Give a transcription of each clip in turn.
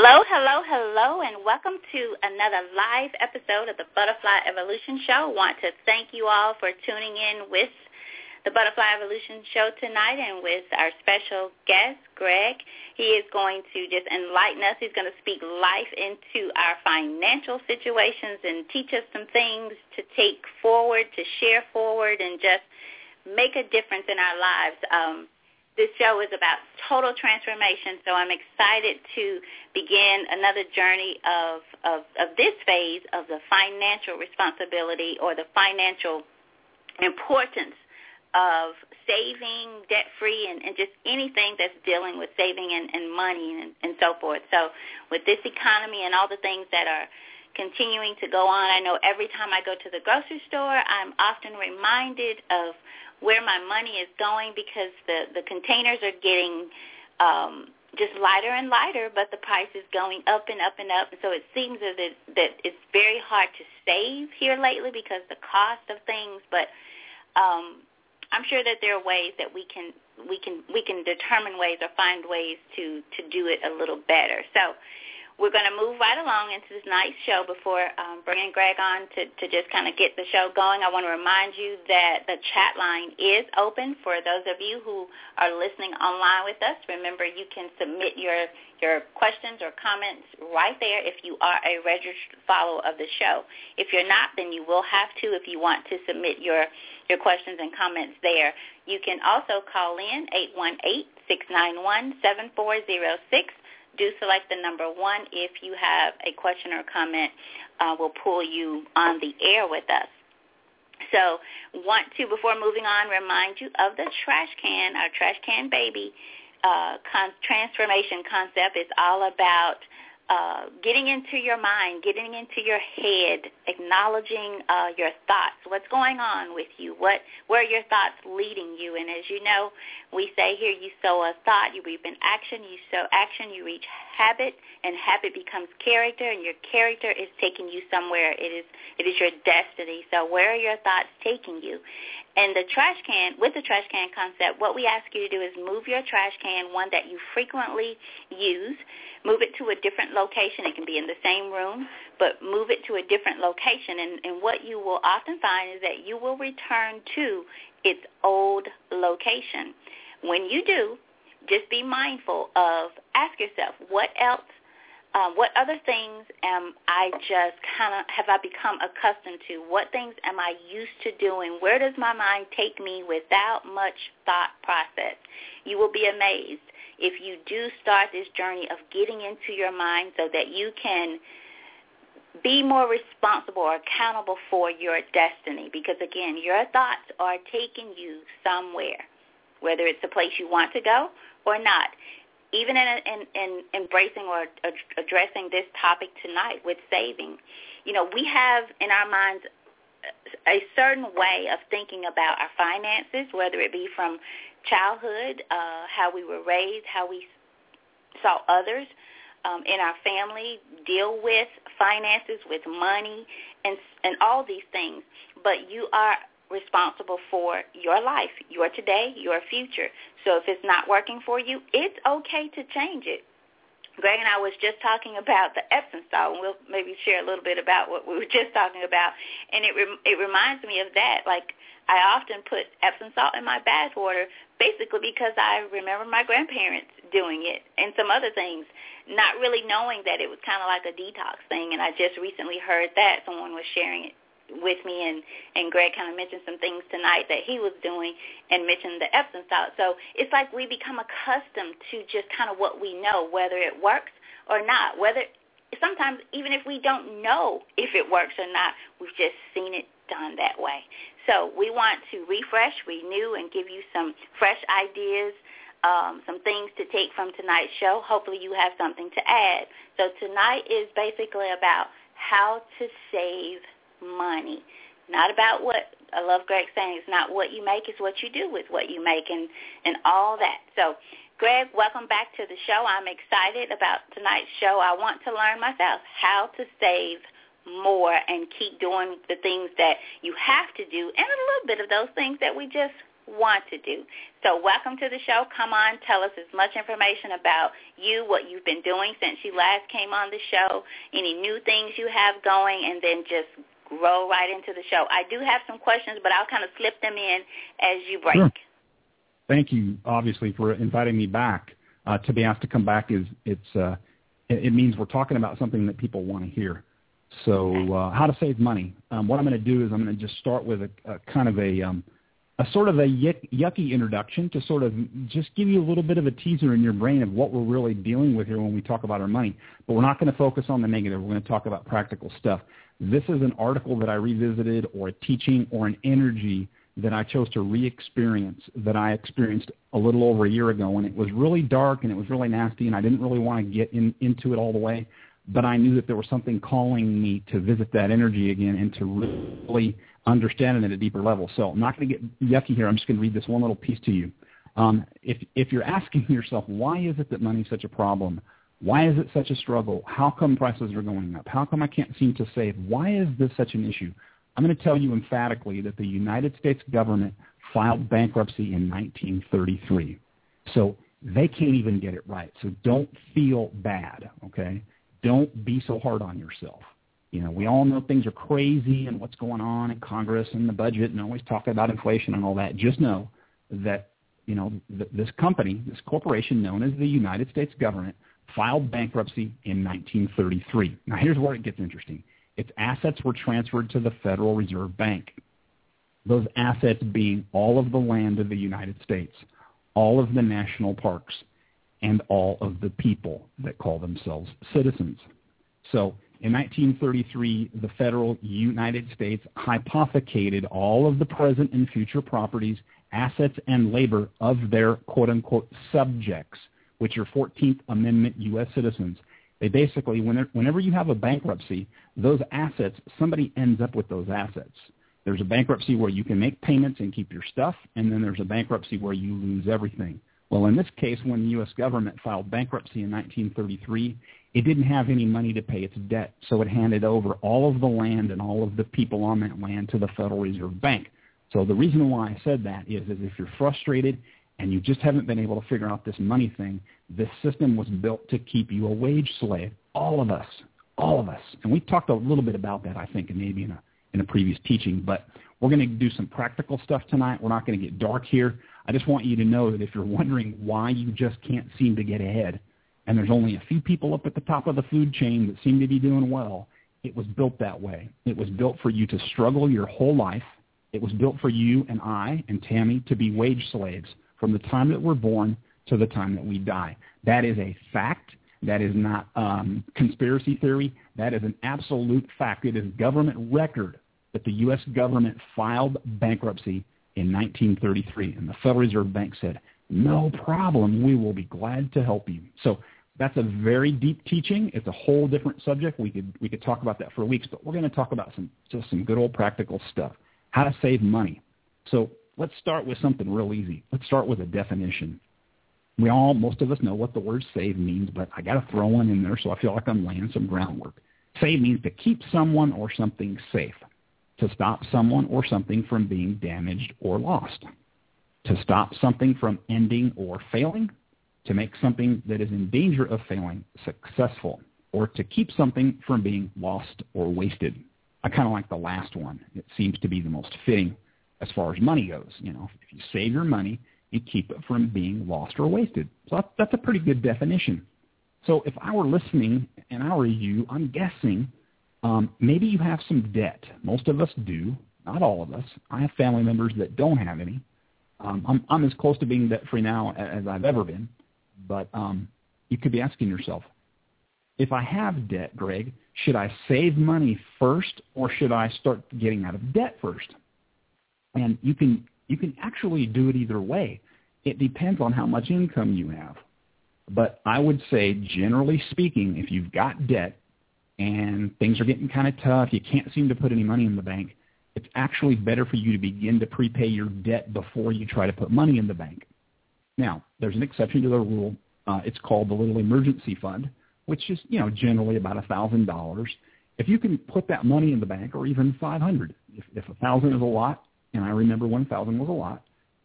Hello, hello, hello, and welcome to another live episode of the Butterfly Evolution Show. Want to thank you all for tuning in with the Butterfly Evolution Show tonight and with our special guest, Greg. He is going to just enlighten us. He's going to speak life into our financial situations and teach us some things to take forward, to share forward, and just make a difference in our lives. Um, this show is about total transformation, so I'm excited to begin another journey of, of, of this phase of the financial responsibility or the financial importance of saving, debt-free, and, and just anything that's dealing with saving and, and money and, and so forth. So with this economy and all the things that are continuing to go on, I know every time I go to the grocery store, I'm often reminded of – where my money is going because the the containers are getting um just lighter and lighter, but the price is going up and up and up. So it seems that it, that it's very hard to save here lately because the cost of things. But um, I'm sure that there are ways that we can we can we can determine ways or find ways to to do it a little better. So we're going to move right along into this nice show before um, bringing Greg on to, to just kind of get the show going. I want to remind you that the chat line is open for those of you who are listening online with us. Remember, you can submit your your questions or comments right there if you are a registered follower of the show. If you're not, then you will have to if you want to submit your your questions and comments there. You can also call in 818 691 7406 do select the number one if you have a question or comment. Uh, we'll pull you on the air with us. So want to, before moving on, remind you of the trash can, our trash can baby uh, con- transformation concept. It's all about uh, getting into your mind, getting into your head, acknowledging uh, your thoughts. What's going on with you? What where are your thoughts leading you? And as you know, we say here, you sow a thought, you reap an action. You sow action, you reach habit, and habit becomes character, and your character is taking you somewhere. It is it is your destiny. So where are your thoughts taking you? And the trash can, with the trash can concept, what we ask you to do is move your trash can, one that you frequently use, move it to a different location. It can be in the same room, but move it to a different location. And, and what you will often find is that you will return to its old location. When you do, just be mindful of, ask yourself, what else um, what other things am I just kind of have I become accustomed to? What things am I used to doing? Where does my mind take me without much thought process? You will be amazed if you do start this journey of getting into your mind so that you can be more responsible or accountable for your destiny because again your thoughts are taking you somewhere whether it's a place you want to go or not even in, in, in embracing or addressing this topic tonight with saving you know we have in our minds a certain way of thinking about our finances whether it be from childhood, uh, how we were raised, how we saw others um, in our family deal with finances, with money, and and all these things. But you are responsible for your life, your today, your future. So if it's not working for you, it's okay to change it. Greg and I was just talking about the Epsom salt, and we'll maybe share a little bit about what we were just talking about. And it rem- it reminds me of that. Like I often put Epsom salt in my bath water basically because I remember my grandparents doing it and some other things, not really knowing that it was kind of like a detox thing. And I just recently heard that someone was sharing it with me and and Greg kind of mentioned some things tonight that he was doing and mentioned the Epsom salt. So it's like we become accustomed to just kind of what we know, whether it works or not. Whether sometimes even if we don't know if it works or not, we've just seen it done that way. So we want to refresh, renew, and give you some fresh ideas, um, some things to take from tonight's show. Hopefully you have something to add. So tonight is basically about how to save money. not about what I love Greg saying it's not what you make, it's what you do with what you make and, and all that. So Greg, welcome back to the show. I'm excited about tonight's show. I want to learn myself how to save more and keep doing the things that you have to do and a little bit of those things that we just want to do. So welcome to the show. Come on, tell us as much information about you, what you've been doing since you last came on the show, any new things you have going, and then just roll right into the show. I do have some questions, but I'll kind of slip them in as you break. Sure. Thank you, obviously, for inviting me back. Uh, to be asked to come back is it's uh, it, it means we're talking about something that people want to hear. So, uh, how to save money? Um, what I'm going to do is I'm going to just start with a, a kind of a um, a sort of a yucky introduction to sort of just give you a little bit of a teaser in your brain of what we're really dealing with here when we talk about our money. But we're not going to focus on the negative. We're going to talk about practical stuff. This is an article that I revisited or a teaching or an energy that I chose to re-experience that I experienced a little over a year ago and it was really dark and it was really nasty and I didn't really want to get in, into it all the way, but I knew that there was something calling me to visit that energy again and to really understand it at a deeper level. So I'm not going to get yucky here. I'm just going to read this one little piece to you. Um, if, if you're asking yourself, why is it that money is such a problem? Why is it such a struggle? How come prices are going up? How come I can't seem to save? Why is this such an issue? I'm going to tell you emphatically that the United States government filed bankruptcy in 1933. So they can't even get it right. So don't feel bad, okay? Don't be so hard on yourself. You know, we all know things are crazy and what's going on in Congress and the budget and always talking about inflation and all that. Just know that, you know, th- this company, this corporation known as the United States government, filed bankruptcy in 1933. Now, here's where it gets interesting. Its assets were transferred to the Federal Reserve Bank. Those assets being all of the land of the United States, all of the national parks, and all of the people that call themselves citizens. So in 1933, the federal United States hypothecated all of the present and future properties, assets, and labor of their quote-unquote subjects, which are 14th Amendment U.S. citizens, they basically, whenever you have a bankruptcy, those assets, somebody ends up with those assets. There's a bankruptcy where you can make payments and keep your stuff, and then there's a bankruptcy where you lose everything. Well, in this case, when the U.S. government filed bankruptcy in 1933, it didn't have any money to pay its debt, so it handed over all of the land and all of the people on that land to the Federal Reserve Bank. So the reason why I said that is, is if you're frustrated and you just haven't been able to figure out this money thing, this system was built to keep you a wage slave. All of us, all of us. And we talked a little bit about that, I think, maybe in a, in a previous teaching. But we're going to do some practical stuff tonight. We're not going to get dark here. I just want you to know that if you're wondering why you just can't seem to get ahead, and there's only a few people up at the top of the food chain that seem to be doing well, it was built that way. It was built for you to struggle your whole life. It was built for you and I and Tammy to be wage slaves from the time that we're born to the time that we die. That is a fact. That is not um, conspiracy theory. That is an absolute fact. It is government record that the U.S. government filed bankruptcy in 1933, and the Federal Reserve Bank said, no problem, we will be glad to help you. So that's a very deep teaching. It's a whole different subject. We could we could talk about that for weeks, but we're going to talk about some just some good old practical stuff. How to save money. So let's start with something real easy. Let's start with a definition. We all, most of us know what the word save means, but I got to throw one in there so I feel like I'm laying some groundwork. Save means to keep someone or something safe, to stop someone or something from being damaged or lost, to stop something from ending or failing, to make something that is in danger of failing successful, or to keep something from being lost or wasted. I kind of like the last one. It seems to be the most fitting as far as money goes. You know, if you save your money, you keep it from being lost or wasted. So that's a pretty good definition. So if I were listening and I were you, I'm guessing um, maybe you have some debt. Most of us do. Not all of us. I have family members that don't have any. Um, I'm, I'm as close to being debt free now as I've ever been. But um, you could be asking yourself, if I have debt, Greg, should I save money first or should I start getting out of debt first? And you can you can actually do it either way. It depends on how much income you have. But I would say, generally speaking, if you've got debt and things are getting kind of tough, you can't seem to put any money in the bank, it's actually better for you to begin to prepay your debt before you try to put money in the bank. Now, there's an exception to the rule. Uh, it's called the little emergency fund, which is, you know, generally about a thousand dollars. If you can put that money in the bank, or even five hundred, if if a thousand is a lot, and I remember one thousand was a lot,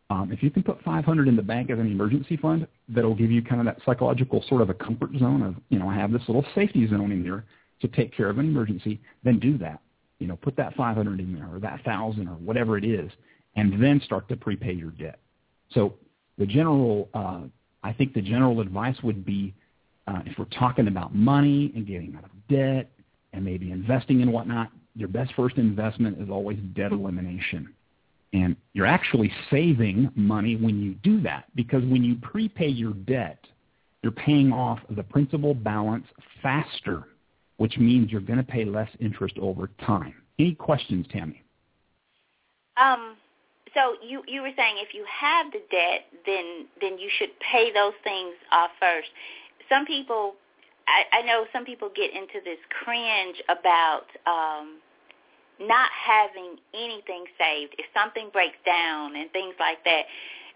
um, if you can put 500 in the bank as an emergency fund, that'll give you kind of that psychological sort of a comfort zone of, you know, I have this little safety zone in here to take care of an emergency. Then do that. You know, put that 500 in there or that thousand or whatever it is, and then start to prepay your debt. So the general, uh, I think the general advice would be, uh, if we're talking about money and getting out of debt and maybe investing and whatnot, your best first investment is always debt elimination. And you're actually saving money when you do that because when you prepay your debt, you're paying off the principal balance faster, which means you're going to pay less interest over time. Any questions, Tammy? Um, so you you were saying if you have the debt, then then you should pay those things off first. Some people, I, I know some people get into this cringe about um, not having anything saved if something breaks down and things like that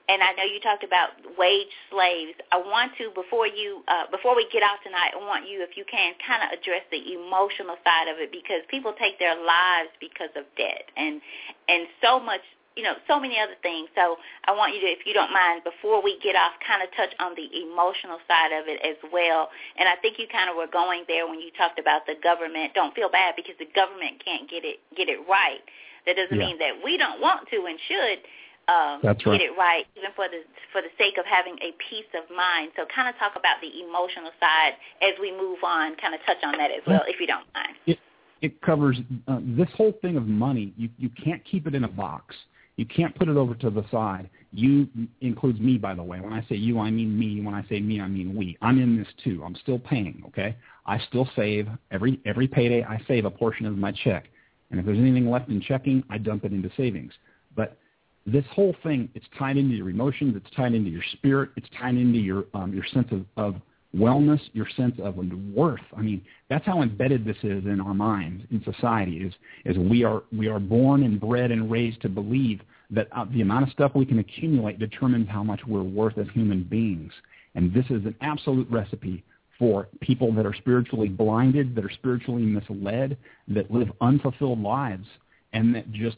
and I know you talked about wage slaves. I want to before you uh, before we get off tonight, I want you, if you can, kind of address the emotional side of it because people take their lives because of debt and and so much you know, so many other things. So I want you to, if you don't mind, before we get off, kind of touch on the emotional side of it as well. And I think you kind of were going there when you talked about the government. Don't feel bad because the government can't get it get it right. That doesn't yeah. mean that we don't want to and should um, That's right. get it right, even for the for the sake of having a peace of mind. So, kind of talk about the emotional side as we move on. Kind of touch on that as well, if you don't mind. It, it covers uh, this whole thing of money. You you can't keep it in a box. You can't put it over to the side. You includes me, by the way. When I say you, I mean me. When I say me, I mean we. I'm in this too. I'm still paying. Okay. I still save every every payday. I save a portion of my check, and if there's anything left in checking, I dump it into savings. But this whole thing, it's tied into your emotions. It's tied into your spirit. It's tied into your um, your sense of, of wellness, your sense of worth. I mean, that's how embedded this is in our minds, in society. Is is we are we are born and bred and raised to believe that uh, the amount of stuff we can accumulate determines how much we're worth as human beings. And this is an absolute recipe for people that are spiritually blinded, that are spiritually misled, that live unfulfilled lives, and that just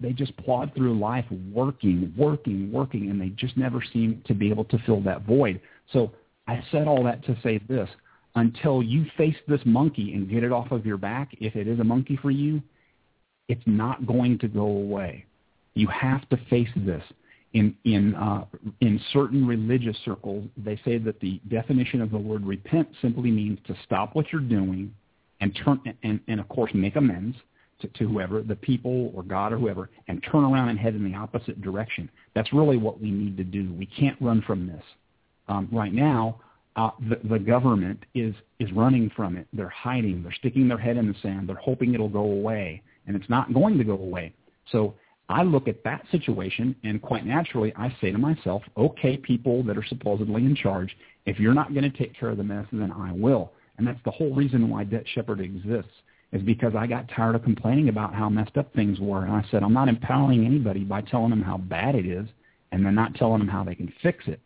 they just plod through life working, working, working, and they just never seem to be able to fill that void. So I said all that to say this. Until you face this monkey and get it off of your back, if it is a monkey for you, it's not going to go away. You have to face this. In in uh, in certain religious circles, they say that the definition of the word repent simply means to stop what you're doing and turn and, and of course make amends to, to whoever, the people or God or whoever, and turn around and head in the opposite direction. That's really what we need to do. We can't run from this um, right now, uh, the, the government is is running from it. They're hiding. They're sticking their head in the sand. They're hoping it'll go away, and it's not going to go away. So I look at that situation, and quite naturally, I say to myself, okay, people that are supposedly in charge, if you're not going to take care of the mess, then I will. And that's the whole reason why Debt Shepherd exists, is because I got tired of complaining about how messed up things were. And I said, I'm not empowering anybody by telling them how bad it is and then not telling them how they can fix it.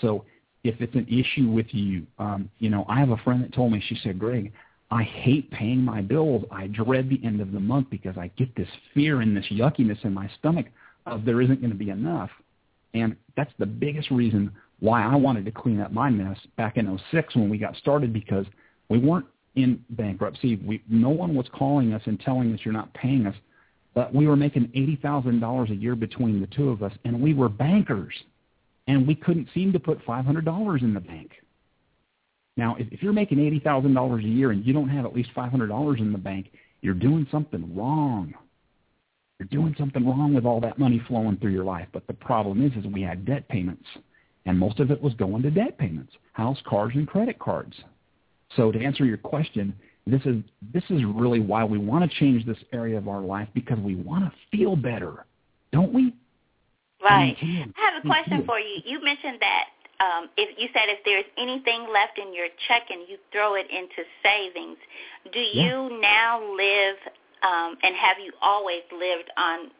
So if it's an issue with you. Um, you know, I have a friend that told me, she said, Greg, I hate paying my bills. I dread the end of the month because I get this fear and this yuckiness in my stomach of there isn't going to be enough. And that's the biggest reason why I wanted to clean up my mess back in 06 when we got started because we weren't in bankruptcy. We, no one was calling us and telling us you're not paying us. But we were making $80,000 a year between the two of us, and we were bankers and we couldn't seem to put $500 in the bank. Now, if, if you're making $80,000 a year and you don't have at least $500 in the bank, you're doing something wrong. You're doing something wrong with all that money flowing through your life. But the problem is, is we had debt payments, and most of it was going to debt payments, house, cars, and credit cards. So to answer your question, this is this is really why we want to change this area of our life because we want to feel better, don't we? Right. I have a question for you. You mentioned that um, if you said if there's anything left in your check and you throw it into savings, do you yeah. now live Um, and have you always lived on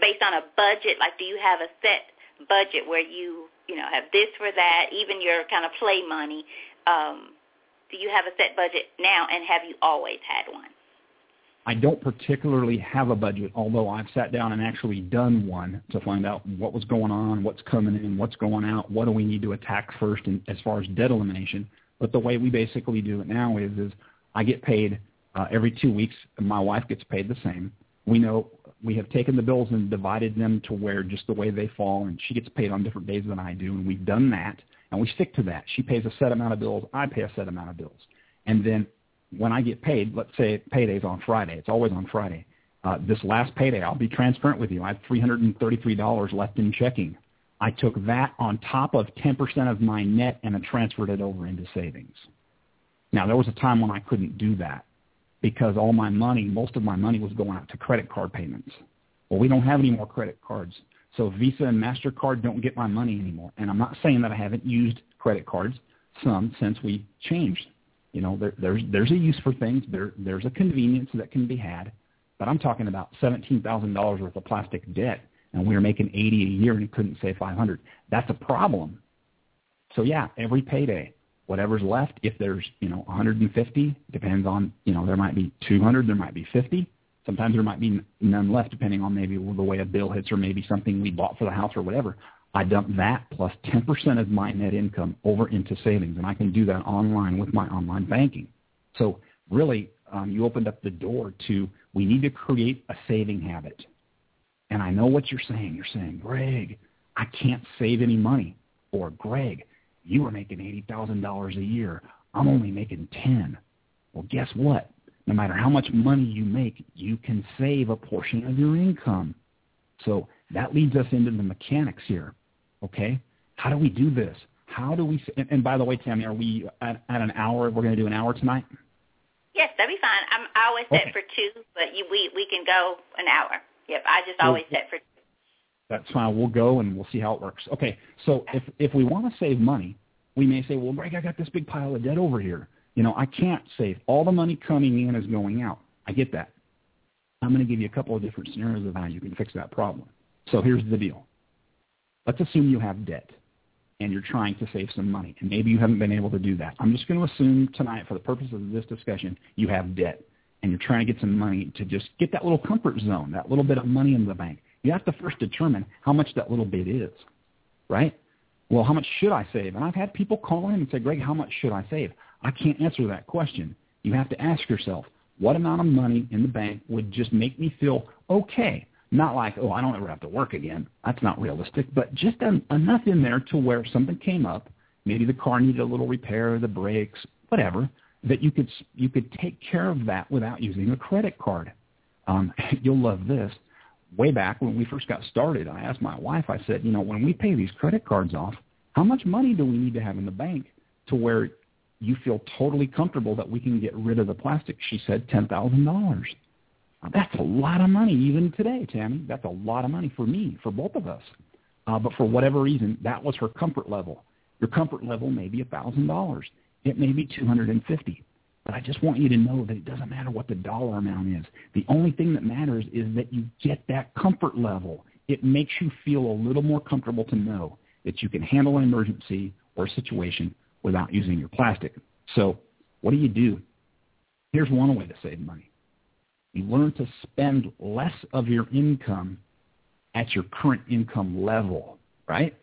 based on a budget? Like, do you have a set budget where you you know have this for that, even your kind of play money? Um, do you have a set budget now, and have you always had one? I don't particularly have a budget, although I've sat down and actually done one to find out what was going on, what's coming in, what's going out, what do we need to attack first in, as far as debt elimination. But the way we basically do it now is, is I get paid uh, every two weeks. And my wife gets paid the same. We know we have taken the bills and divided them to where just the way they fall, and she gets paid on different days than I do, and we've done that, and we stick to that. She pays a set amount of bills, I pay a set amount of bills, and then when I get paid, let's say payday's on Friday. It's always on Friday. Uh, this last payday, I'll be transparent with you. I have $333 left in checking. I took that on top of 10% of my net and I transferred it over into savings. Now, there was a time when I couldn't do that because all my money, most of my money was going out to credit card payments. Well, we don't have any more credit cards. So Visa and MasterCard don't get my money anymore. And I'm not saying that I haven't used credit cards, some since we changed you know, there, there's there's a use for things. There there's a convenience that can be had, but I'm talking about seventeen thousand dollars worth of plastic debt, and we were making eighty a year and it couldn't save five hundred. That's a problem. So yeah, every payday, whatever's left, if there's you know 150, depends on you know there might be 200, there might be 50. Sometimes there might be none left, depending on maybe the way a bill hits or maybe something we bought for the house or whatever. I dump that plus 10% of my net income over into savings, and I can do that online with my online banking. So really, um, you opened up the door to we need to create a saving habit. And I know what you're saying. You're saying, Greg, I can't save any money. Or Greg, you are making $80,000 a year. I'm only making 10. Well, guess what? No matter how much money you make, you can save a portion of your income. So that leads us into the mechanics here. Okay, how do we do this? How do we? And, and by the way, Tammy, are we at, at an hour? We're going to do an hour tonight. Yes, that'd be fine. I'm I always set okay. for two, but you, we we can go an hour. Yep, I just always set for. two. That's fine. We'll go and we'll see how it works. Okay, so if if we want to save money, we may say, well, Greg, I got this big pile of debt over here. You know, I can't save. All the money coming in is going out. I get that. I'm going to give you a couple of different scenarios of how you can fix that problem. So here's the deal. Let's assume you have debt and you're trying to save some money, and maybe you haven't been able to do that. I'm just going to assume tonight, for the purpose of this discussion, you have debt and you're trying to get some money to just get that little comfort zone, that little bit of money in the bank. You have to first determine how much that little bit is, right? Well, how much should I save? And I've had people call in and say, Greg, how much should I save? I can't answer that question. You have to ask yourself, what amount of money in the bank would just make me feel okay? Not like, oh, I don't ever have to work again. That's not realistic, but just enough in there to where something came up, maybe the car needed a little repair, the brakes, whatever, that you could you could take care of that without using a credit card. Um, you'll love this. Way back when we first got started, I asked my wife. I said, you know, when we pay these credit cards off, how much money do we need to have in the bank to where you feel totally comfortable that we can get rid of the plastic? She said ten thousand dollars. That's a lot of money even today, Tammy. That's a lot of money for me, for both of us. Uh, but for whatever reason, that was her comfort level. Your comfort level may be a thousand dollars. It may be two hundred and fifty. But I just want you to know that it doesn't matter what the dollar amount is. The only thing that matters is that you get that comfort level. It makes you feel a little more comfortable to know that you can handle an emergency or a situation without using your plastic. So what do you do? Here's one way to save money. You learn to spend less of your income at your current income level, right?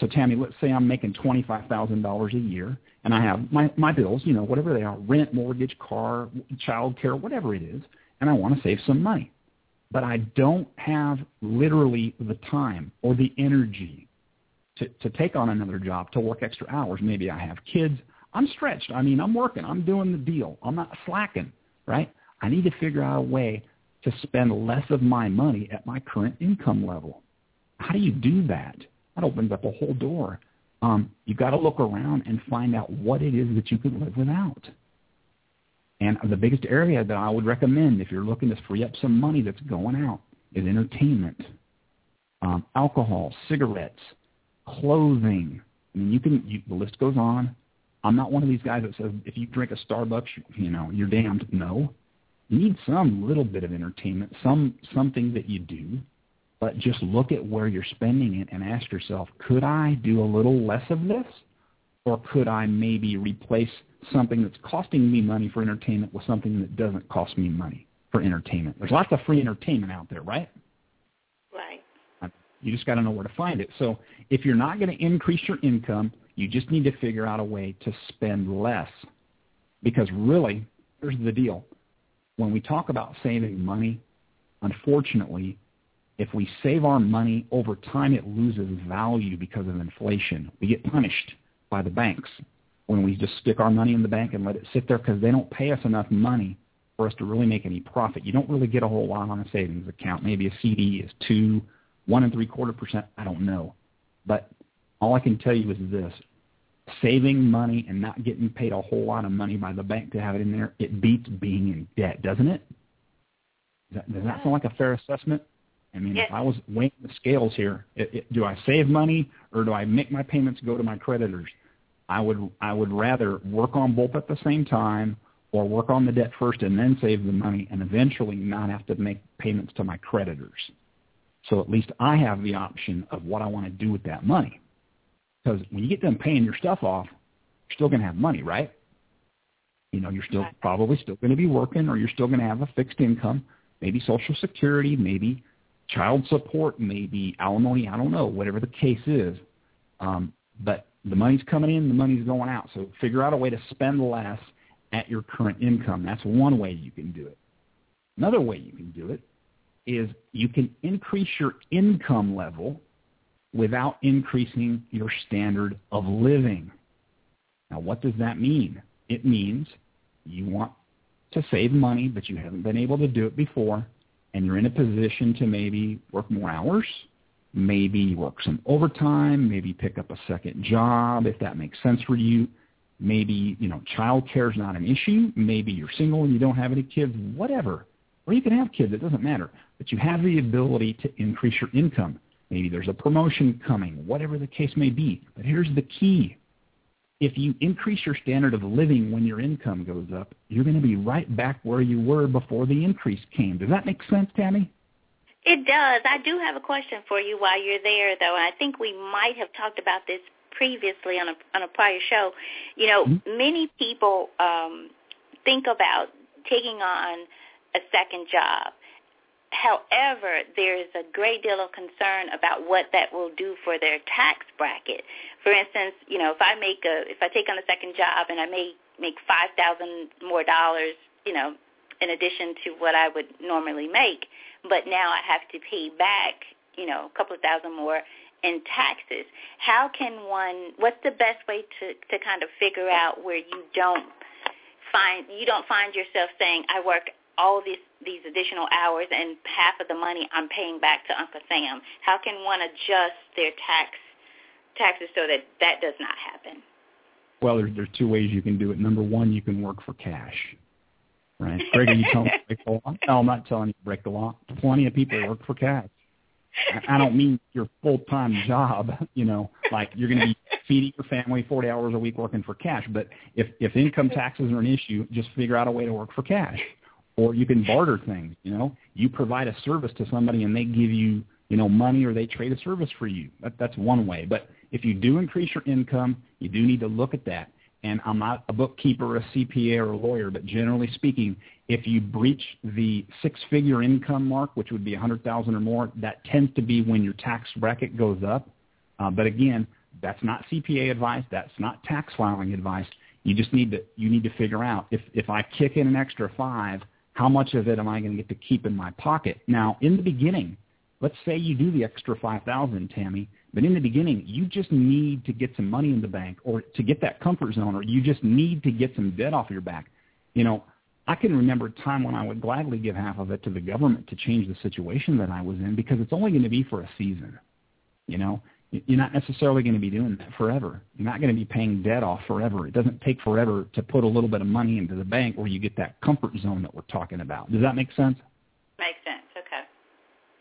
So Tammy, let's say I'm making $25,000 a year and I have my, my bills, you know, whatever they are, rent, mortgage, car, child care, whatever it is, and I want to save some money. But I don't have literally the time or the energy to, to take on another job, to work extra hours. Maybe I have kids. I'm stretched. I mean, I'm working. I'm doing the deal. I'm not slacking, right? I need to figure out a way to spend less of my money at my current income level. How do you do that? That opens up a whole door. Um, you've got to look around and find out what it is that you could live without. And the biggest area that I would recommend if you're looking to free up some money that's going out is entertainment, um, alcohol, cigarettes, clothing. I mean, you can. You, the list goes on. I'm not one of these guys that says if you drink a Starbucks, you know, you're damned. No, You need some little bit of entertainment, some something that you do, but just look at where you're spending it and ask yourself, could I do a little less of this? Or could I maybe replace something that's costing me money for entertainment with something that doesn't cost me money for entertainment? There's lots of free entertainment out there, right? Right. You just got to know where to find it. So if you're not going to increase your income, you just need to figure out a way to spend less. Because really, here's the deal. When we talk about saving money, unfortunately, if we save our money over time, it loses value because of inflation. We get punished by the banks when we just stick our money in the bank and let it sit there because they don't pay us enough money for us to really make any profit. You don't really get a whole lot on a savings account. Maybe a CD is two, one and three quarter percent. I don't know. But all I can tell you is this. Saving money and not getting paid a whole lot of money by the bank to have it in there, it beats being in debt, doesn't it? Does that, does that sound like a fair assessment? I mean, yes. if I was weighing the scales here, it, it, do I save money or do I make my payments go to my creditors? I would I would rather work on both at the same time or work on the debt first and then save the money and eventually not have to make payments to my creditors. So at least I have the option of what I want to do with that money. Because when you get done paying your stuff off, you're still going to have money, right? You know, you're still probably still going to be working or you're still going to have a fixed income, maybe Social Security, maybe child support, maybe alimony, I don't know, whatever the case is. Um, but the money's coming in, the money's going out. So figure out a way to spend less at your current income. That's one way you can do it. Another way you can do it is you can increase your income level without increasing your standard of living. Now, what does that mean? It means you want to save money, but you haven't been able to do it before, and you're in a position to maybe work more hours, maybe work some overtime, maybe pick up a second job if that makes sense for you. Maybe, you know, child care is not an issue. Maybe you're single and you don't have any kids, whatever. Or you can have kids, it doesn't matter. But you have the ability to increase your income. Maybe there's a promotion coming, whatever the case may be. But here's the key. If you increase your standard of living when your income goes up, you're going to be right back where you were before the increase came. Does that make sense, Tammy? It does. I do have a question for you while you're there, though, I think we might have talked about this previously on a on a prior show. You know, Mhm. many people um, think about taking on a second job. However, there's a great deal of concern about what that will do for their tax bracket. For instance, you know, if I make a if I take on a second job and I may make five thousand more dollars, you know, in addition to what I would normally make, but now I have to pay back, you know, a couple of thousand more in taxes. How can one? What's the best way to to kind of figure out where you don't find you don't find yourself saying, I work all these these additional hours and half of the money I'm paying back to Uncle Sam. How can one adjust their tax taxes so that that does not happen? Well, there's there's two ways you can do it. Number one, you can work for cash. Right. Greg, are you telling me break the law? No, I'm not telling you to break the law. Plenty of people work for cash. I- I don't mean your full-time job, you know, like you're going to be feeding your family 40 hours a week working for cash. But if, if income taxes are an issue, just figure out a way to work for cash. Or you can barter things, you know. You provide a service to somebody and they give you, you know, money or they trade a service for you. That, that's one way. But if you do increase your income, you do need to look at that. And I'm not a bookkeeper, a CPA, or a lawyer, but generally speaking, if you breach the six-figure income mark, which would be a 100000 or more, that tends to be when your tax bracket goes up. Uh, but again, that's not CPA advice. That's not tax filing advice. You just need to you need to figure out if if I kick in an extra five, how much of it am I going to get to keep in my pocket? Now, in the beginning, let's say you do the extra five thousand, Tammy. But in the beginning, you just need to get some money in the bank or to get that comfort zone or you just need to get some debt off your back. You know, I can remember a time when I would gladly give half of it to the government to change the situation that I was in because it's only going to be for a season. You know, you're not necessarily going to be doing that forever. You're not going to be paying debt off forever. It doesn't take forever to put a little bit of money into the bank where you get that comfort zone that we're talking about. Does that make sense? Makes sense. Okay.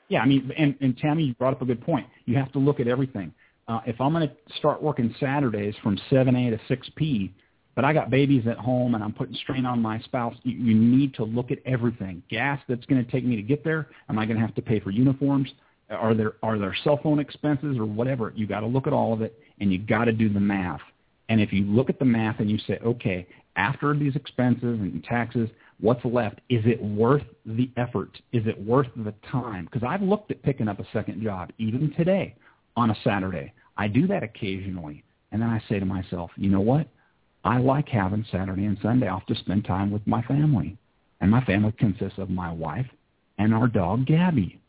Yeah, I mean, and, and Tammy, you brought up a good point. You have to look at everything. Uh, if I'm going to start working Saturdays from 7A to 6P, but I got babies at home and I'm putting strain on my spouse. You, you need to look at everything. Gas that's going to take me to get there. Am I going to have to pay for uniforms? Are there are there cell phone expenses or whatever? You got to look at all of it and you got to do the math. And if you look at the math and you say, okay, after these expenses and taxes, what's left? Is it worth the effort? Is it worth the time? Because I've looked at picking up a second job, even today on a Saturday. I do that occasionally. And then I say to myself, you know what? I like having Saturday and Sunday off to spend time with my family. And my family consists of my wife and our dog, Gabby.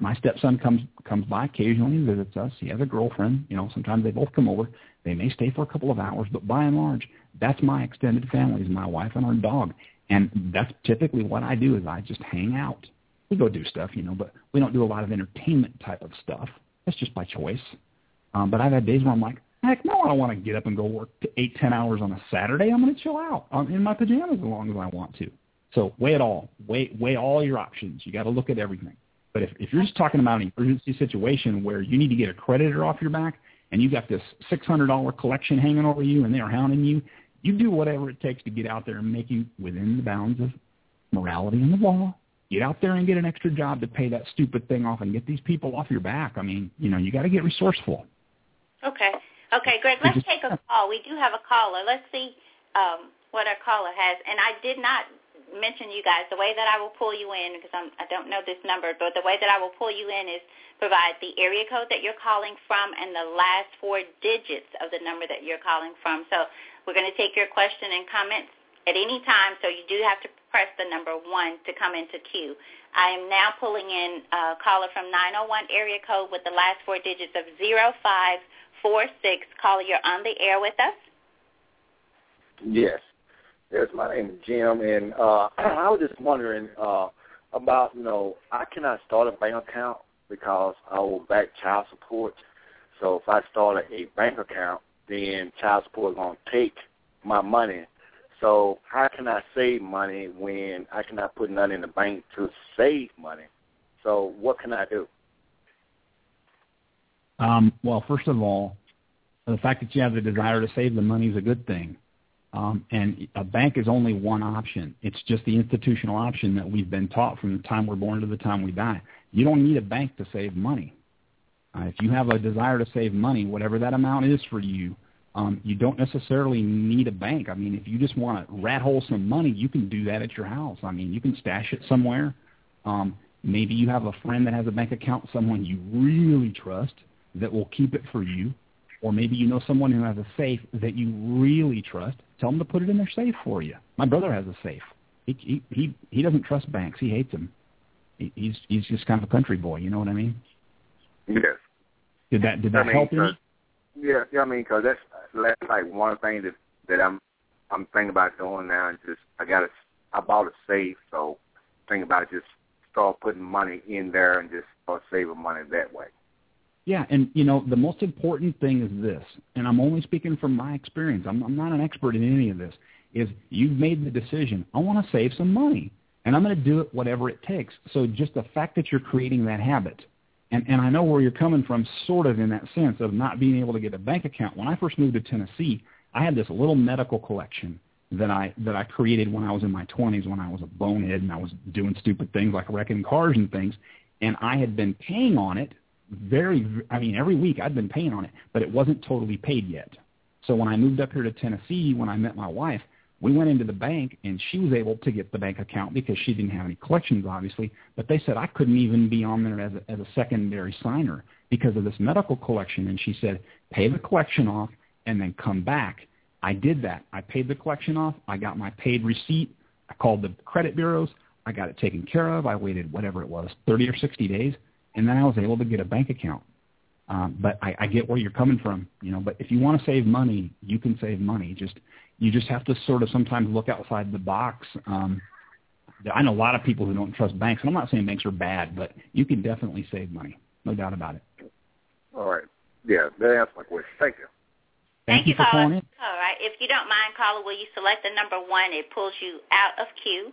My stepson comes comes by occasionally and visits us. He has a girlfriend. You know, sometimes they both come over. They may stay for a couple of hours, but by and large, that's my extended family is my wife and our dog. And that's typically what I do is I just hang out. We go do stuff, you know, but we don't do a lot of entertainment type of stuff. That's just by choice. Um, but I've had days where I'm like, heck no, I don't want to get up and go work eight, ten hours on a Saturday. I'm going to chill out I'm in my pajamas as long as I want to. So weigh it all. Weigh, weigh all your options. You got to look at everything. But if, if you're just talking about an emergency situation where you need to get a creditor off your back and you got this $600 collection hanging over you and they're hounding you, you do whatever it takes to get out there and make you within the bounds of morality and the law. Get out there and get an extra job to pay that stupid thing off and get these people off your back. I mean, you know, you got to get resourceful. Okay. Okay, Greg, let's take a call. We do have a caller. Let's see um, what our caller has. And I did not mention you guys. The way that I will pull you in, because I'm, I don't know this number, but the way that I will pull you in is provide the area code that you're calling from and the last four digits of the number that you're calling from. So we're going to take your question and comments at any time, so you do have to press the number one to come into queue. I am now pulling in a caller from 901 area code with the last four digits of 0546. Caller, you're on the air with us? Yes. Yes, my name is Jim, and uh, I was just wondering uh, about, you know, I cannot start a bank account because I will back child support. So if I start a bank account, then child support is going to take my money. So how can I save money when I cannot put none in the bank to save money? So what can I do? Um, well, first of all, the fact that you have the desire to save the money is a good thing. Um, and a bank is only one option. It's just the institutional option that we've been taught from the time we're born to the time we die. You don't need a bank to save money. Uh, if you have a desire to save money, whatever that amount is for you, um, you don't necessarily need a bank. I mean, if you just want to rat hole some money, you can do that at your house. I mean, you can stash it somewhere. Um, maybe you have a friend that has a bank account, someone you really trust that will keep it for you. Or maybe you know someone who has a safe that you really trust. Tell them to put it in their safe for you. My brother has a safe. He he he, he doesn't trust banks. He hates them. He, he's he's just kind of a country boy. You know what I mean? Yes. Did that did that I mean, help you? Yeah, yeah. I mean, because that's that's like one thing that that I'm I'm thinking about doing now. And just I got a I bought a safe, so thinking about just start putting money in there and just start saving money that way. Yeah, and you know the most important thing is this, and I'm only speaking from my experience. I'm, I'm not an expert in any of this. Is you've made the decision. I want to save some money, and I'm going to do it whatever it takes. So just the fact that you're creating that habit, and and I know where you're coming from, sort of in that sense of not being able to get a bank account. When I first moved to Tennessee, I had this little medical collection that I that I created when I was in my 20s, when I was a bonehead and I was doing stupid things like wrecking cars and things, and I had been paying on it very, I mean, every week I'd been paying on it, but it wasn't totally paid yet. So when I moved up here to Tennessee, when I met my wife, we went into the bank and she was able to get the bank account because she didn't have any collections, obviously. But they said I couldn't even be on there as a, as a secondary signer because of this medical collection. And she said, pay the collection off and then come back. I did that. I paid the collection off. I got my paid receipt. I called the credit bureaus. I got it taken care of. I waited whatever it was, 30 or 60 days and then I was able to get a bank account. Um, but I, I get where you're coming from, you know. But if you want to save money, you can save money. Just you just have to sort of sometimes look outside the box. Um, I know a lot of people who don't trust banks, and I'm not saying banks are bad, but you can definitely save money, no doubt about it. All right. Yeah, that's my question. Thank you. Thank, Thank you for caller. calling in. All right. If you don't mind, caller, will you select the number one? It pulls you out of queue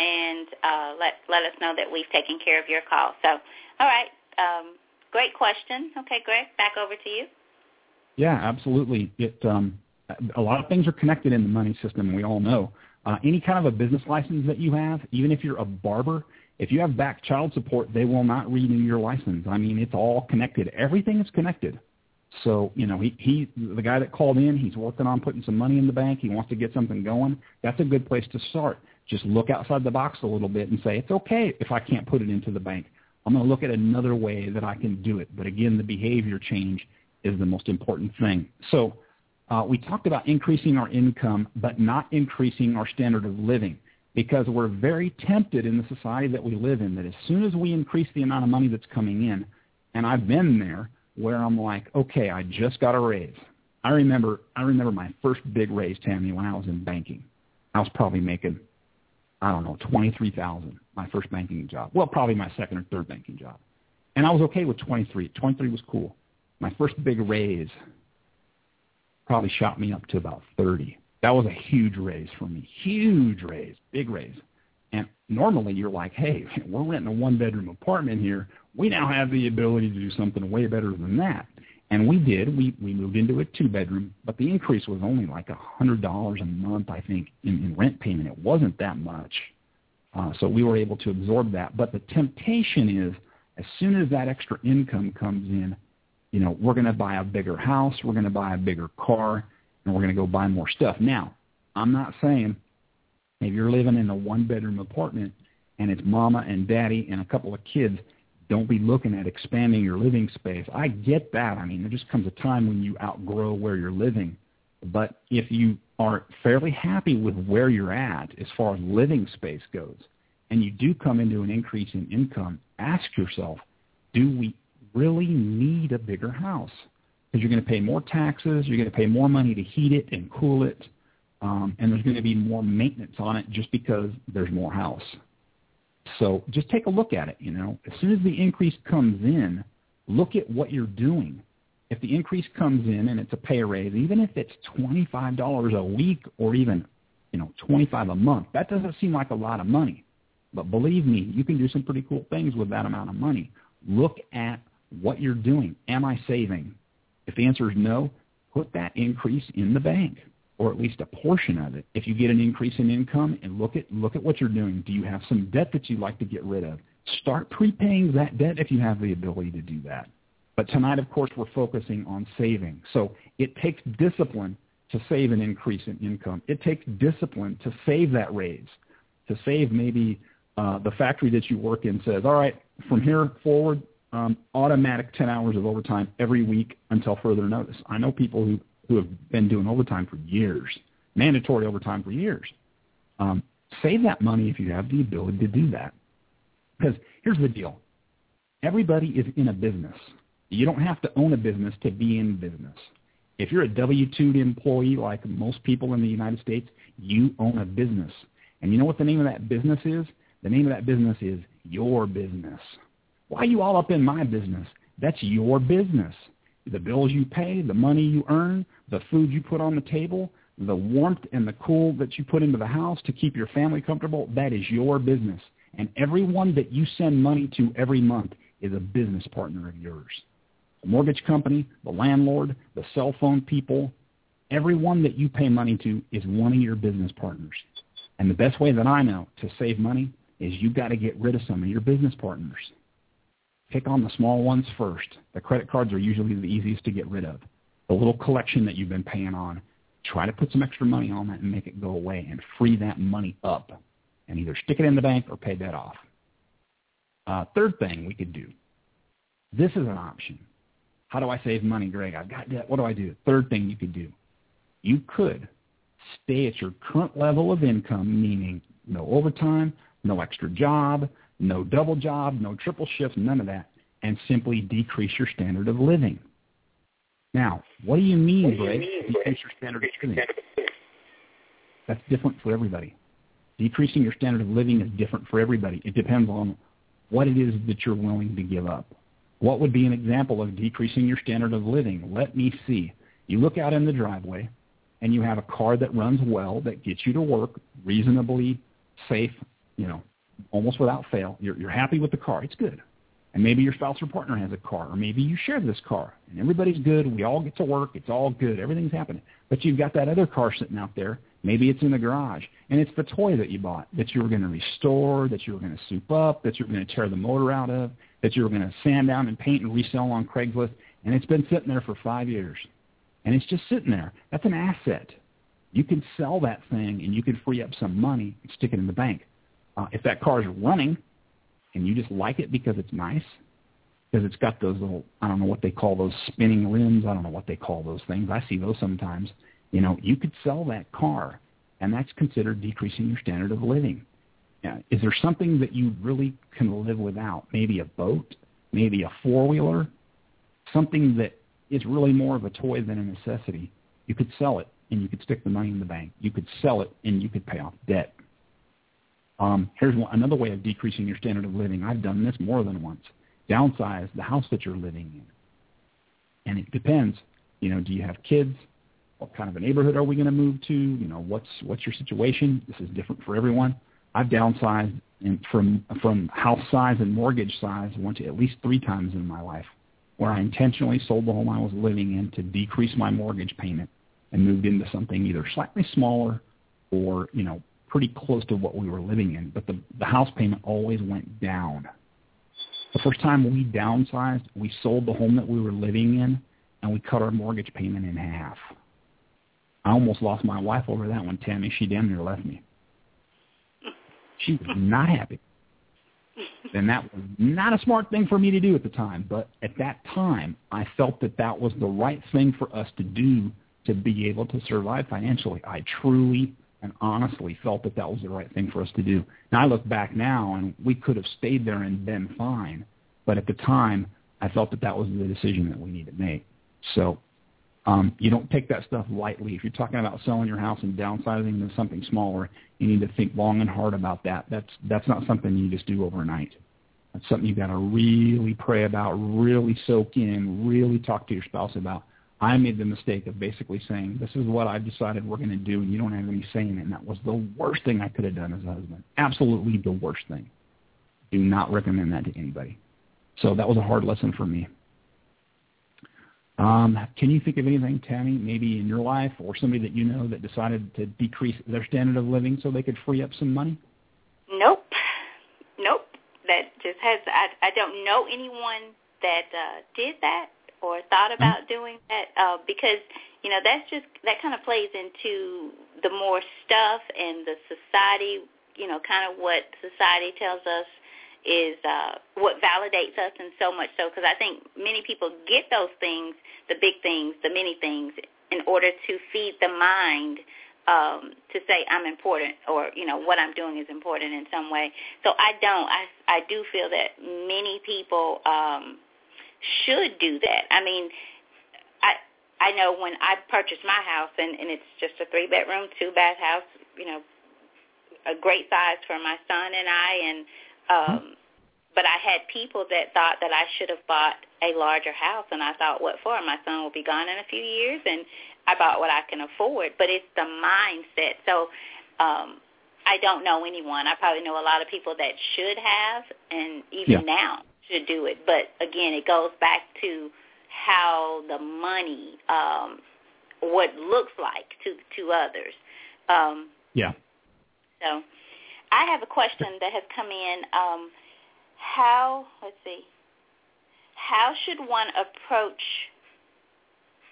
and uh, let let us know that we've taken care of your call. So, all right. Um, great question. Okay, Greg, back over to you. Yeah, absolutely. It um, a lot of things are connected in the money system. We all know. Uh, any kind of a business license that you have, even if you're a barber, if you have back child support, they will not renew your license. I mean, it's all connected. Everything is connected. So, you know, he, he, the guy that called in, he's working on putting some money in the bank. He wants to get something going. That's a good place to start. Just look outside the box a little bit and say, it's okay if I can't put it into the bank. I'm going to look at another way that I can do it. But again, the behavior change is the most important thing. So uh, we talked about increasing our income, but not increasing our standard of living because we're very tempted in the society that we live in that as soon as we increase the amount of money that's coming in, and I've been there where I'm like, okay, I just got a raise. I remember I remember my first big raise, Tammy, when I was in banking. I was probably making I don't know, twenty three thousand, my first banking job. Well, probably my second or third banking job. And I was okay with twenty three. Twenty three was cool. My first big raise probably shot me up to about thirty. That was a huge raise for me. Huge raise, big raise. And normally you're like, hey, we're renting a one bedroom apartment here. We now have the ability to do something way better than that. And we did. We we moved into a two bedroom, but the increase was only like a hundred dollars a month, I think, in, in rent payment. It wasn't that much. Uh, so we were able to absorb that. But the temptation is, as soon as that extra income comes in, you know, we're going to buy a bigger house, we're going to buy a bigger car, and we're going to go buy more stuff. Now, I'm not saying if you're living in a one bedroom apartment and it's mama and daddy and a couple of kids don't be looking at expanding your living space. I get that. I mean, there just comes a time when you outgrow where you're living. But if you are fairly happy with where you're at as far as living space goes, and you do come into an increase in income, ask yourself, do we really need a bigger house? Because you're going to pay more taxes, you're going to pay more money to heat it and cool it, um, and there's going to be more maintenance on it just because there's more house. So just take a look at it. You know, as soon as the increase comes in, look at what you're doing. If the increase comes in and it's a pay raise, even if it's twenty-five dollars a week or even, you know, twenty-five a month, that doesn't seem like a lot of money. But believe me, you can do some pretty cool things with that amount of money. Look at what you're doing. Am I saving? If the answer is no, put that increase in the bank or at least a portion of it. If you get an increase in income and look at look at what you're doing, do you have some debt that you'd like to get rid of? Start prepaying that debt if you have the ability to do that. But tonight, of course, we're focusing on saving. So it takes discipline to save an increase in income. It takes discipline to save that raise, to save maybe uh, the factory that you work in says, all right, from here forward, um, automatic 10 hours of overtime every week until further notice. I know people who who have been doing overtime for years, mandatory overtime for years. Um, save that money if you have the ability to do that. Because here's the deal. Everybody is in a business. You don't have to own a business to be in business. If you're a W-2 employee like most people in the United States, you own a business. And you know what the name of that business is? The name of that business is your business. Why are you all up in my business? That's your business the bills you pay, the money you earn, the food you put on the table, the warmth and the cool that you put into the house to keep your family comfortable, that is your business. And everyone that you send money to every month is a business partner of yours. The mortgage company, the landlord, the cell phone people, everyone that you pay money to is one of your business partners. And the best way that I know to save money is you've got to get rid of some of your business partners. Pick on the small ones first. The credit cards are usually the easiest to get rid of. The little collection that you've been paying on, try to put some extra money on that and make it go away and free that money up and either stick it in the bank or pay that off. Uh, third thing we could do. This is an option. How do I save money, Greg? I've got debt. What do I do? Third thing you could do. You could stay at your current level of income, meaning no overtime, no extra job, no double job, no triple shift, none of that, and simply decrease your standard of living. Now, what do you mean, Greg? Decrease your standard of living. That's different for everybody. Decreasing your standard of living is different for everybody. It depends on what it is that you're willing to give up. What would be an example of decreasing your standard of living? Let me see. You look out in the driveway and you have a car that runs well, that gets you to work reasonably safe, you know, almost without fail. You're, you're happy with the car. It's good. And maybe your spouse or partner has a car, or maybe you share this car, and everybody's good. We all get to work. It's all good. Everything's happening. But you've got that other car sitting out there. Maybe it's in the garage, and it's the toy that you bought that you were going to restore, that you were going to soup up, that you were going to tear the motor out of, that you were going to sand down and paint and resell on Craigslist, and it's been sitting there for five years, and it's just sitting there. That's an asset. You can sell that thing, and you can free up some money and stick it in the bank. Uh, if that car is running and you just like it because it's nice, because it's got those little, I don't know what they call those spinning rims. I don't know what they call those things. I see those sometimes. You know, you could sell that car, and that's considered decreasing your standard of living. Now, is there something that you really can live without? Maybe a boat, maybe a four-wheeler, something that is really more of a toy than a necessity. You could sell it, and you could stick the money in the bank. You could sell it, and you could pay off debt. Um, here's one, another way of decreasing your standard of living. I've done this more than once. Downsize the house that you're living in. And it depends. You know, do you have kids? What kind of a neighborhood are we going to move to? You know, what's what's your situation? This is different for everyone. I've downsized in, from from house size and mortgage size went to at least three times in my life, where I intentionally sold the home I was living in to decrease my mortgage payment and moved into something either slightly smaller or you know pretty close to what we were living in, but the, the house payment always went down. The first time we downsized, we sold the home that we were living in, and we cut our mortgage payment in half. I almost lost my wife over that one, Tammy. She damn near left me. She was not happy. And that was not a smart thing for me to do at the time. But at that time, I felt that that was the right thing for us to do to be able to survive financially. I truly and honestly felt that that was the right thing for us to do. Now I look back now, and we could have stayed there and been fine, but at the time, I felt that that was the decision that we needed to make. So um, you don't take that stuff lightly. If you're talking about selling your house and downsizing to something smaller, you need to think long and hard about that. That's that's not something you just do overnight. That's something you got to really pray about, really soak in, really talk to your spouse about. I made the mistake of basically saying, this is what I've decided we're going to do, and you don't have any say in it. And that was the worst thing I could have done as a husband. Absolutely the worst thing. Do not recommend that to anybody. So that was a hard lesson for me. Um, can you think of anything, Tammy, maybe in your life or somebody that you know that decided to decrease their standard of living so they could free up some money? Nope. Nope. That just has, I, I don't know anyone that uh, did that or thought mm-hmm. about doing that uh, because you know that's just that kind of plays into the more stuff and the society you know kind of what society tells us is uh, what validates us and so much so because I think many people get those things the big things the many things in order to feed the mind um, to say I'm important or you know what I'm doing is important in some way. So I don't. I I do feel that many people um, should do that. I mean, I I know when I purchased my house and and it's just a three bedroom, two bath house, you know, a great size for my son and I and um but I had people that thought that I should have bought a larger house and I thought what for? My son will be gone in a few years and I bought what I can afford. But it's the mindset. So um I don't know anyone. I probably know a lot of people that should have and even yeah. now should do it. But again, it goes back to how the money, um, what looks like to to others. Um, yeah. So, I have a question that has come in. Um, how let's see. How should one approach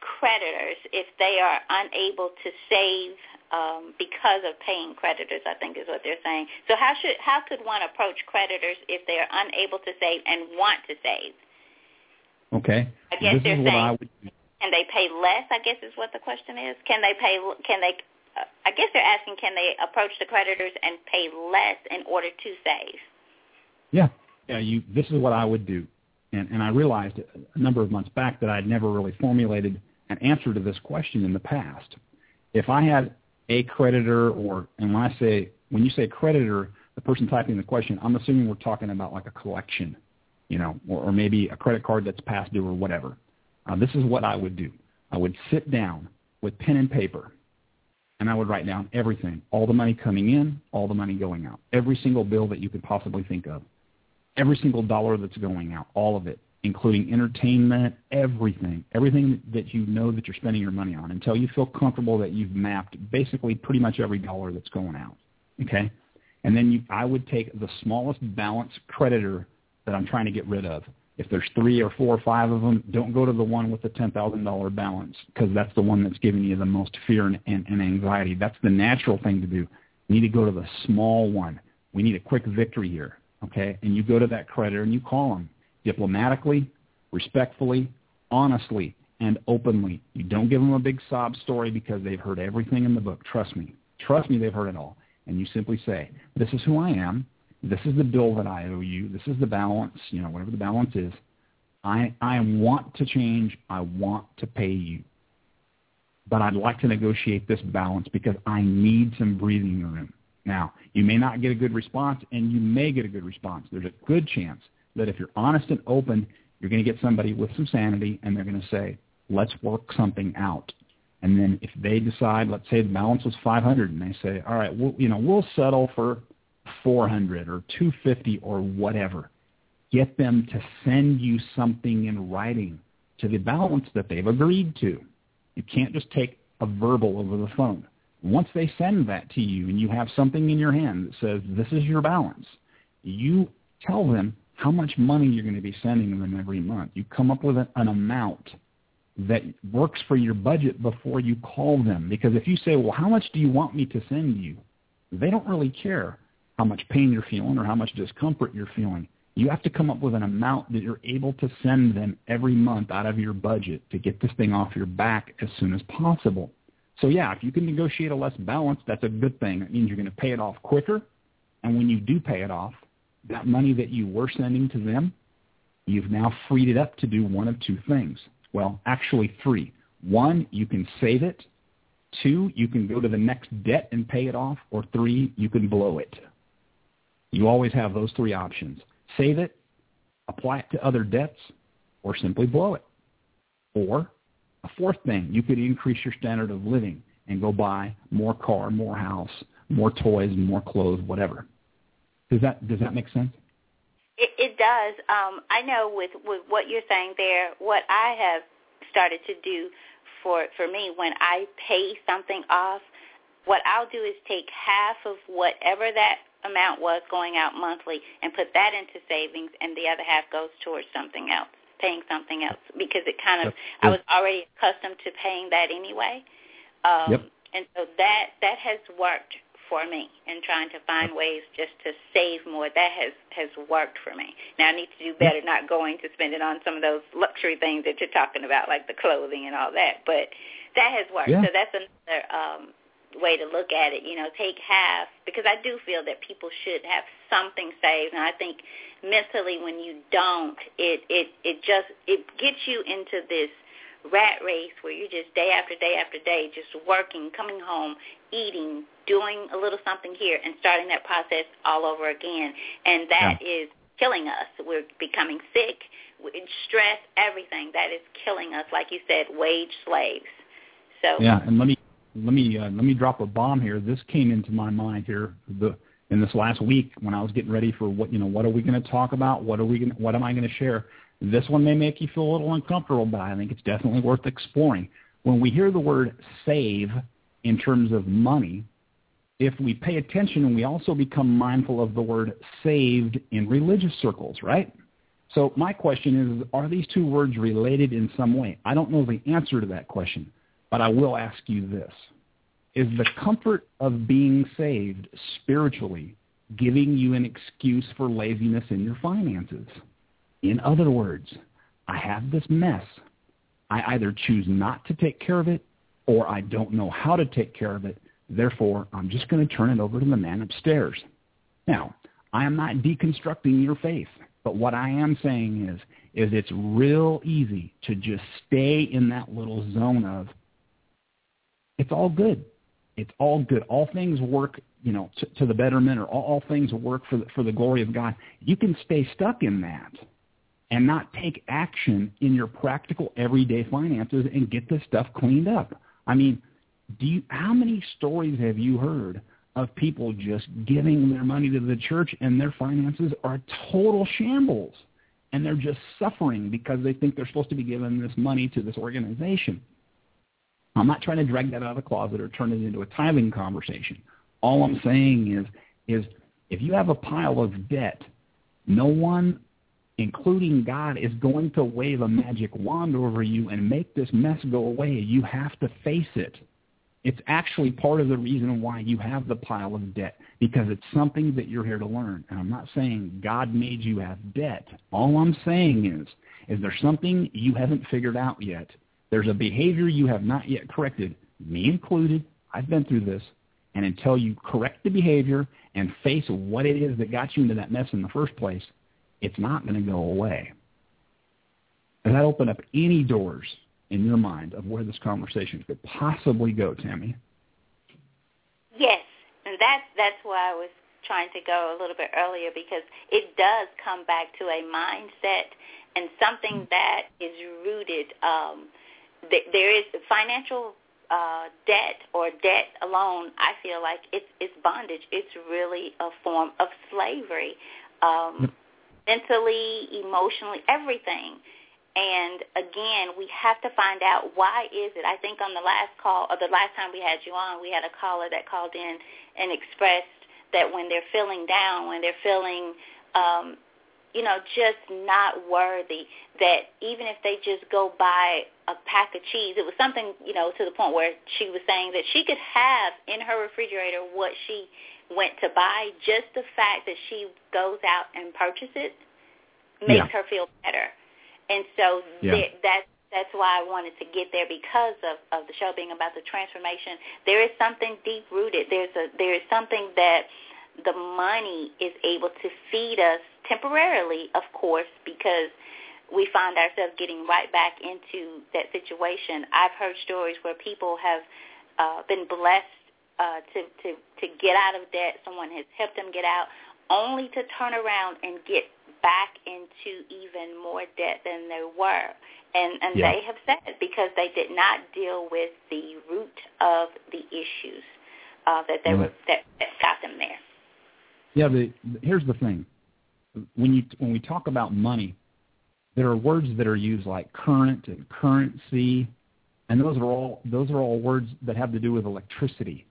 creditors if they are unable to save um, because of paying creditors, I think is what they're saying. So how should how could one approach creditors if they are unable to save and want to save? Okay. I guess this they're saying, would... can they pay less? I guess is what the question is. Can they pay? Can they? Uh, I guess they're asking, can they approach the creditors and pay less in order to save? Yeah, yeah. You. This is what I would do, and and I realized a number of months back that I'd never really formulated an answer to this question in the past. If I had a creditor or, and when I say, when you say creditor, the person typing the question, I'm assuming we're talking about like a collection, you know, or, or maybe a credit card that's past due or whatever. Uh, this is what I would do. I would sit down with pen and paper and I would write down everything, all the money coming in, all the money going out, every single bill that you could possibly think of. every single dollar that's going out, all of it, including entertainment, everything, everything that you know that you're spending your money on until you feel comfortable that you've mapped basically pretty much every dollar that's going out. Okay? And then you, I would take the smallest balance creditor that I'm trying to get rid of. If there's three or four or five of them, don't go to the one with the $10,000 balance because that's the one that's giving you the most fear and, and, and anxiety. That's the natural thing to do. You need to go to the small one. We need a quick victory here, okay? And you go to that creditor and you call them diplomatically, respectfully, honestly, and openly. You don't give them a big sob story because they've heard everything in the book. Trust me. Trust me, they've heard it all. And you simply say, this is who I am. This is the bill that I owe you. This is the balance, you know, whatever the balance is. I, I want to change. I want to pay you. But I'd like to negotiate this balance because I need some breathing room. Now, you may not get a good response, and you may get a good response. There's a good chance that if you're honest and open, you're going to get somebody with some sanity, and they're going to say, let's work something out. And then if they decide, let's say the balance was 500, and they say, all right, we'll, you know, we'll settle for 400 or 250 or whatever. Get them to send you something in writing to the balance that they've agreed to. You can't just take a verbal over the phone. Once they send that to you and you have something in your hand that says this is your balance, you tell them how much money you're going to be sending them every month. You come up with an amount that works for your budget before you call them. Because if you say, well, how much do you want me to send you? They don't really care how much pain you're feeling or how much discomfort you're feeling. You have to come up with an amount that you're able to send them every month out of your budget to get this thing off your back as soon as possible. So yeah, if you can negotiate a less balance, that's a good thing. It means you're going to pay it off quicker. And when you do pay it off, that money that you were sending to them, you've now freed it up to do one of two things. Well, actually three. One, you can save it. Two, you can go to the next debt and pay it off. Or three, you can blow it. You always have those three options. Save it, apply it to other debts, or simply blow it. Or a fourth thing, you could increase your standard of living and go buy more car, more house, more toys, more clothes, whatever. Does that does that make sense? It, it does. Um, I know with with what you're saying there, what I have started to do for for me when I pay something off, what I'll do is take half of whatever that amount was going out monthly and put that into savings, and the other half goes towards something else, paying something else, because it kind of I was already accustomed to paying that anyway. Um, yep. And so that that has worked for me in trying to find ways just to save more. That has has worked for me. Now I need to do better, not going to spend it on some of those luxury things that you're talking about, like the clothing and all that. But that has worked. Yeah. So that's another um, way to look at it. You know, take half because I do feel that people should have something saved, and I think mentally when you don't, it it it just it gets you into this rat race where you're just day after day after day just working, coming home, eating, doing a little something here, and starting that process all over again. And that Yeah. is killing us. We're becoming sick, stress, everything. That is killing us, like you said, wage slaves. So Yeah, and let me let me uh, let me drop a bomb here. This came into my mind here the in this last week when I was getting ready for what you know what are we going to talk about? What are we going what am I going to share? This one may make you feel a little uncomfortable, but I think it's definitely worth exploring. When we hear the word save in terms of money, if we pay attention we also become mindful of the word saved in religious circles, right? So my question is, are these two words related in some way? I don't know the answer to that question, but I will ask you this. Is the comfort of being saved spiritually giving you an excuse for laziness in your finances? In other words, I have this mess. I either choose not to take care of it or I don't know how to take care of it. Therefore, I'm just going to turn it over to the man upstairs. Now, I am not deconstructing your faith, but what I am saying is, is it's real easy to just stay in that little zone of, it's all good. It's all good. All things work, you know, to, to the betterment, or all, all things work for the, for the glory of God. You can stay stuck in that and not take action in your practical everyday finances and get this stuff cleaned up. I mean, do you, how many stories have you heard of people just giving their money to the church and their finances are total shambles. And they're just suffering because they think they're supposed to be giving this money to this organization. I'm not trying to drag that out of the closet or turn it into a tithing conversation. All I'm saying is, is if you have a pile of debt, no one, including God, is going to wave a magic wand over you and make this mess go away. You have to face it. It's actually part of the reason why you have the pile of debt because it's something that you're here to learn. And I'm not saying God made you have debt. All I'm saying is, is there something you haven't figured out yet? There's a behavior you have not yet corrected, me included. I've been through this. And until you correct the behavior and face what it is that got you into that mess in the first place, it's not going to go away. Does that open up any doors in your mind of where this conversation could possibly go, Tammy? Yes, and that's that's why I was trying to go a little bit earlier because it does come back to a mindset and something that is rooted. Um, th- there is financial uh, debt or debt alone. I feel like it's it's bondage. It's really a form of slavery, um, mentally, emotionally, everything. And again, we have to find out why is it. I think on the last call, or the last time we had you on, we had a caller that called in and expressed that when they're feeling down, when they're feeling, um, you know, just not worthy, that even if they just go buy a pack of cheese, it was something, you know, to the point where she was saying that she could have in her refrigerator what she went to buy. Just the fact that she goes out and purchases makes yeah. her feel better. And so yeah. th- that's that's why I wanted to get there because of, of the show being about the transformation. There is something deep rooted. There's a there is something that the money is able to feed us temporarily, of course, because we find ourselves getting right back into that situation. I've heard stories where people have uh, been blessed uh, to, to, to get out of debt. Someone has helped them get out only to turn around and get back into even more debt than they were. And and yeah. they have said because they did not deal with the root of the issues uh, that they were that, that got them there. Yeah, the, here's the thing. When you when we talk about money, there are words that are used like current and currency, and those are all those are all words that have to do with electricity.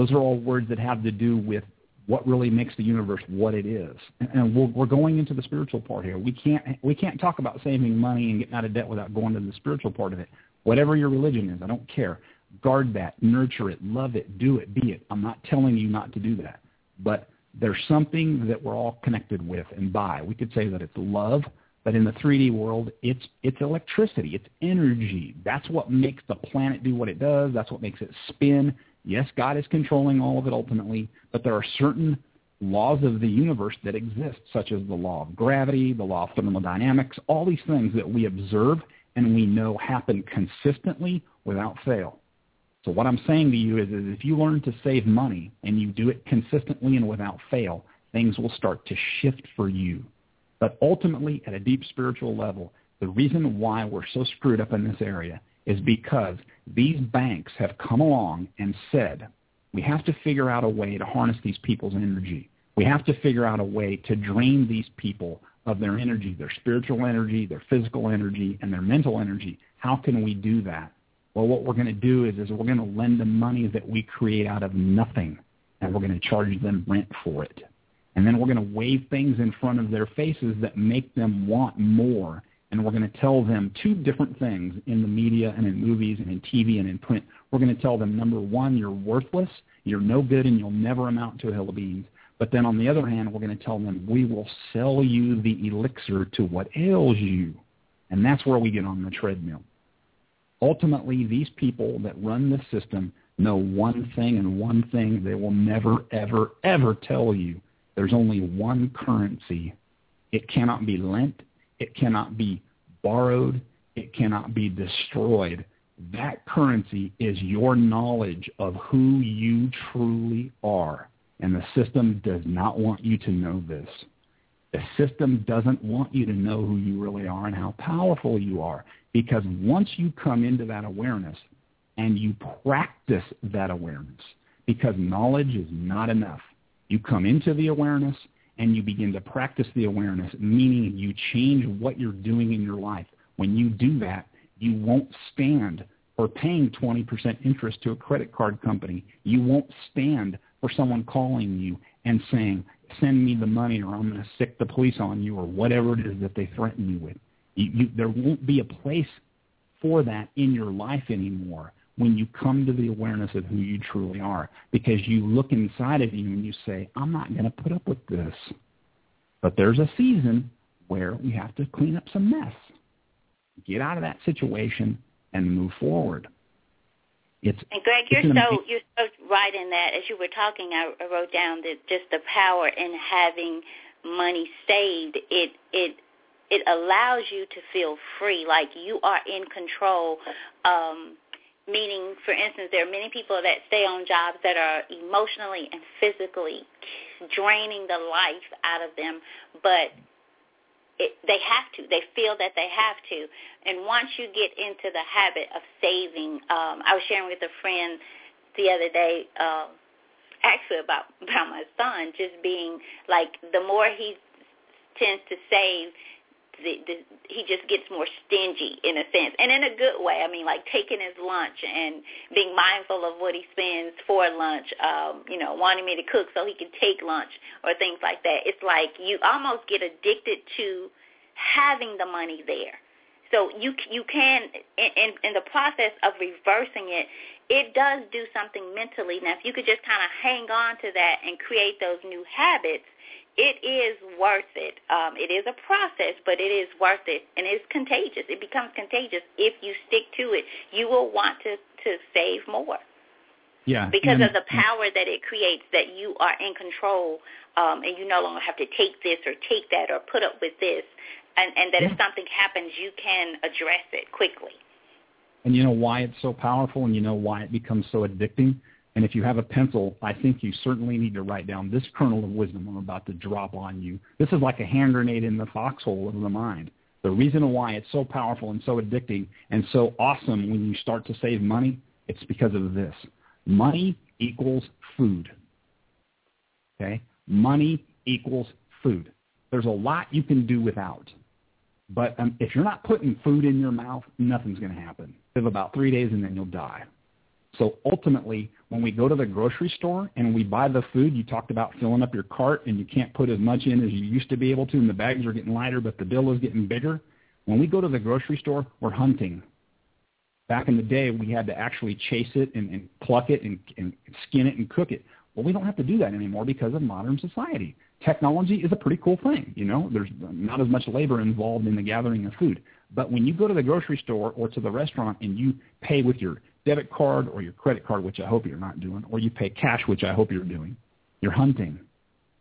Those are all words that have to do with what really makes the universe what it is. And we're, we're going into the spiritual part here. We can't we can't talk about saving money and getting out of debt without going to the spiritual part of it. Whatever your religion is, I don't care. Guard that, nurture it, love it, do it, be it. I'm not telling you not to do that, but there's something that we're all connected with and by. We could say that it's love, but in the 3D world, it's it's electricity, it's energy. That's what makes the planet do what it does. That's what makes it spin. Yes, God is controlling all of it ultimately, but there are certain laws of the universe that exist, such as the law of gravity, the law of thermodynamics, all these things that we observe and we know happen consistently without fail. So what I'm saying to you is, is if you learn to save money and you do it consistently and without fail, things will start to shift for you. But ultimately, at a deep spiritual level, the reason why we're so screwed up in this area is because these banks have come along and said, we have to figure out a way to harness these people's energy. We have to figure out a way to drain these people of their energy, their spiritual energy, their physical energy, and their mental energy. How can we do that? Well, what we're going to do is, is we're going to lend them money that we create out of nothing, and we're going to charge them rent for it. And then we're going to wave things in front of their faces that make them want more and we're going to tell them two different things in the media and in movies and in TV and in print. We're going to tell them, number one, you're worthless, you're no good, and you'll never amount to a hill of beans. But then on the other hand, we're going to tell them, we will sell you the elixir to what ails you. And that's where we get on the treadmill. Ultimately, these people that run the system know one thing and one thing they will never, ever, ever tell you. There's only one currency. It cannot be lent. It cannot be borrowed. It cannot be destroyed. That currency is your knowledge of who you truly are. And the system does not want you to know this. The system doesn't want you to know who you really are and how powerful you are. Because once you come into that awareness and you practice that awareness, because knowledge is not enough. You come into the awareness and you begin to practice the awareness, meaning you change what you're doing in your life. When you do that, you won't stand for paying 20% interest to a credit card company. You won't stand for someone calling you and saying, send me the money or I'm going to sic the police on you or whatever it is that they threaten you with. You, you, there won't be a place for that in your life anymore when you come to the awareness of who you truly are because you look inside of you and you say, I'm not going to put up with this. But there's a season where we have to clean up some mess. Get out of that situation and move forward. It's, and Greg, you're so you're so right in that. As you were talking, I, I wrote down that just the power in having money saved. It it it allows you to feel free, like you are in control. Um, meaning, for instance, there are many people that stay on jobs that are emotionally and physically draining the life out of them, but it, they have to. They feel that they have to. And once you get into the habit of saving, um, I was sharing with a friend the other day, uh, actually about about my son, just being like the more he tends to save, the, the, he just gets more stingy in a sense, and in a good way. I mean, like taking his lunch and being mindful of what he spends for lunch. Um, you know, wanting me to cook so he can take lunch or things like that. It's like you almost get addicted to having the money there. So you you can in in the process of reversing it, it does do something mentally. Now, if you could just kind of hang on to that and create those new habits, it is worth it. Um, it is a process, but it is worth it, and it's contagious. It becomes contagious if you stick to it. You will want to to save more. Yeah, because and, of the power that it creates, that you are in control, um, and you no longer have to take this or take that or put up with this, and, and that yeah. if something happens, you can address it quickly. And you know why it's so powerful, and you know why it becomes so addicting and if you have a pencil, I think you certainly need to write down this kernel of wisdom I'm about to drop on you. This is like a hand grenade in the foxhole of the mind. The reason why it's so powerful and so addicting and so awesome when you start to save money, it's because of this. Money equals food. Okay? Money equals food. There's a lot you can do without. But um, if you're not putting food in your mouth, nothing's going to happen. Live about three days and then you'll die. So ultimately, when we go to the grocery store and we buy the food, you talked about filling up your cart and you can't put as much in as you used to be able to and the bags are getting lighter but the bill is getting bigger. When we go to the grocery store, we're hunting. Back in the day, we had to actually chase it and, and pluck it and, and skin it and cook it. Well, we don't have to do that anymore because of modern society. Technology is a pretty cool thing. You know, there's not as much labor involved in the gathering of food. But when you go to the grocery store or to the restaurant and you pay with your debit card or your credit card, which I hope you're not doing, or you pay cash, which I hope you're doing. You're hunting.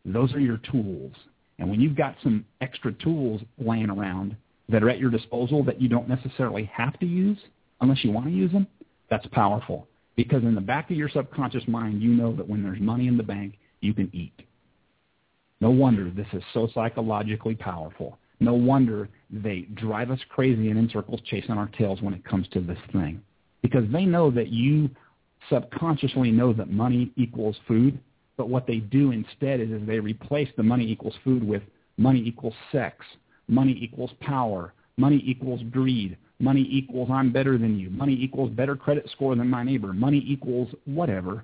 Those are your tools. And when you've got some extra tools laying around that are at your disposal that you don't necessarily have to use unless you want to use them, that's powerful. Because in the back of your subconscious mind, you know that when there's money in the bank, you can eat. No wonder this is so psychologically powerful. No wonder they drive us crazy and in circles chasing our tails when it comes to this thing because they know that you subconsciously know that money equals food, but what they do instead is, is they replace the money equals food with money equals sex, money equals power, money equals greed, money equals I'm better than you, money equals better credit score than my neighbor, money equals whatever.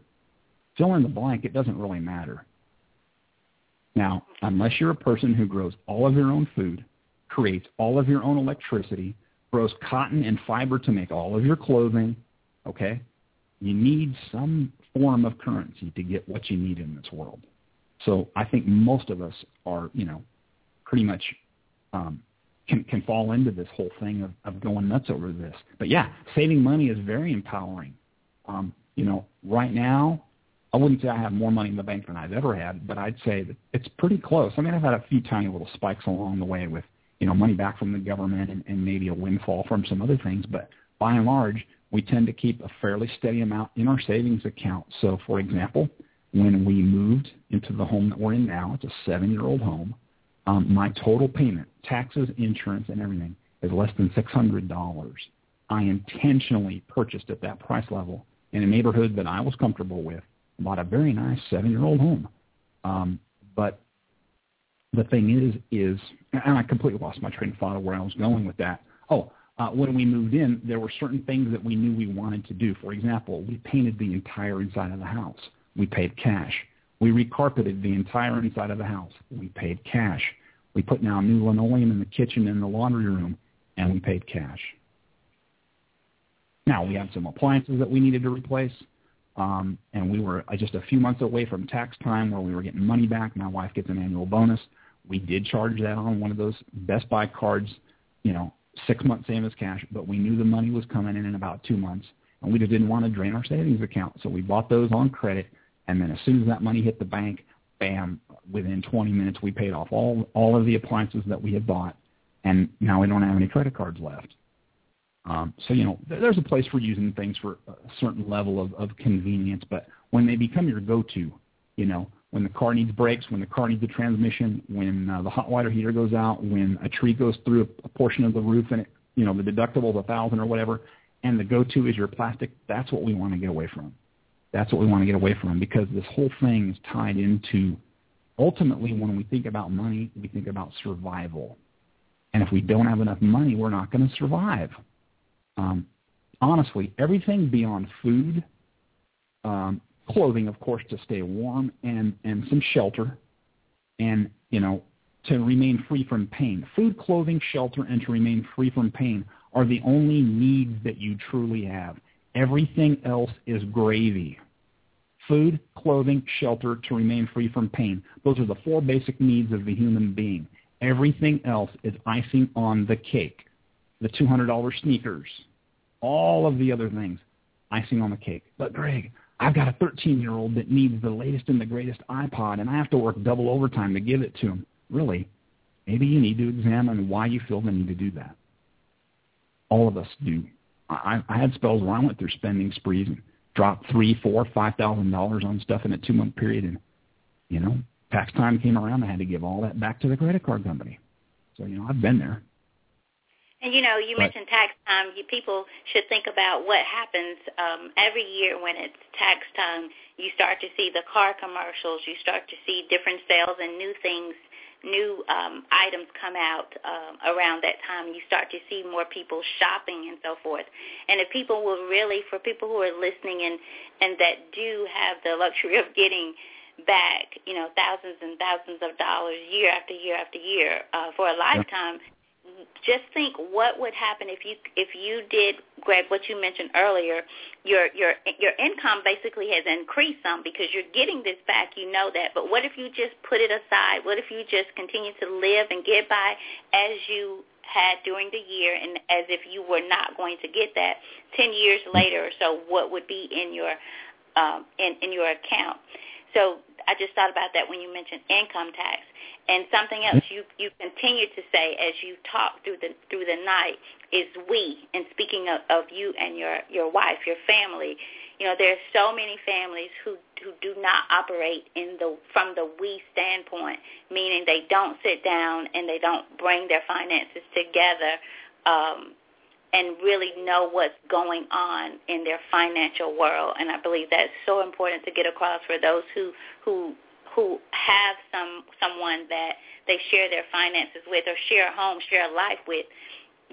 Fill in the blank, it doesn't really matter. Now, unless you're a person who grows all of your own food, creates all of your own electricity, grows cotton and fiber to make all of your clothing, okay? You need some form of currency to get what you need in this world. So I think most of us are, you know, pretty much um, can can fall into this whole thing of, of going nuts over this. But yeah, saving money is very empowering. Um, you know, right now, I wouldn't say I have more money in the bank than I've ever had, but I'd say that it's pretty close. I mean, I've had a few tiny little spikes along the way with you know, money back from the government and, and maybe a windfall from some other things. But by and large, we tend to keep a fairly steady amount in our savings account. So, for example, when we moved into the home that we're in now, it's a seven-year-old home, um, my total payment, taxes, insurance, and everything, is less than $600. I intentionally purchased at that price level in a neighborhood that I was comfortable with bought a very nice seven-year-old home. Um, but the thing is, is, and I completely lost my train of thought of where I was going with that. Oh, uh, when we moved in, there were certain things that we knew we wanted to do. For example, we painted the entire inside of the house. We paid cash. We recarpeted the entire inside of the house. We paid cash. We put now new linoleum in the kitchen and the laundry room, and we paid cash. Now we had some appliances that we needed to replace, um, and we were uh, just a few months away from tax time where we were getting money back. My wife gets an annual bonus. We did charge that on one of those Best Buy cards, you know, six months same as cash, but we knew the money was coming in in about two months, and we just didn't want to drain our savings account. So we bought those on credit, and then as soon as that money hit the bank, bam, within 20 minutes we paid off all all of the appliances that we had bought, and now we don't have any credit cards left. Um, so you know, there's a place for using things for a certain level of, of convenience, but when they become your go-to, you know, when the car needs brakes, when the car needs a transmission, when uh, the hot water heater goes out, when a tree goes through a, portion of the roof and it, you know the deductible is a thousand or whatever, and the go-to is your plastic. That's what we want to get away from. That's what we want to get away from because this whole thing is tied into ultimately when we think about money, we think about survival. And if we don't have enough money, we're not going to survive. Um, honestly, everything beyond food, um, clothing, of course, to stay warm, and and some shelter, and you know to remain free from pain. Food, clothing, shelter, and to remain free from pain are the only needs that you truly have. Everything else is gravy. Food, clothing, shelter, to remain free from pain. Those are the four basic needs of the human being. Everything else is icing on the cake. The $200 sneakers, all of the other things, icing on the cake. But Greg, I've got a 13-year-old that needs the latest and the greatest iPod, and I have to work double overtime to give it to him. Really, maybe you need to examine why you feel the need to do that. All of us do. I, I had spells where I went through spending sprees and dropped three, four, five thousand dollars on stuff in a two-month period, and you know, tax time came around, I had to give all that back to the credit card company. So you know, I've been there. And you know, you mentioned tax time. You people should think about what happens um, every year when it's tax time. You start to see the car commercials. You start to see different sales and new things, new um, items come out um, around that time. You start to see more people shopping and so forth. And if people will really, for people who are listening and and that do have the luxury of getting back, you know, thousands and thousands of dollars year after year after year uh, for a lifetime just think what would happen if you if you did Greg what you mentioned earlier your your your income basically has increased some because you're getting this back you know that. But what if you just put it aside? What if you just continue to live and get by as you had during the year and as if you were not going to get that 10 years later or so what would be in your um in in your account? So I just thought about that when you mentioned income tax. And something else you you continue to say as you talk through the through the night is we. And speaking of, of you and your your wife, your family, you know, there's so many families who who do not operate in the from the we standpoint, meaning they don't sit down and they don't bring their finances together um, and really know what's going on in their financial world. And I believe that's so important to get across for those who who who have some someone that they share their finances with or share a home, share a life with.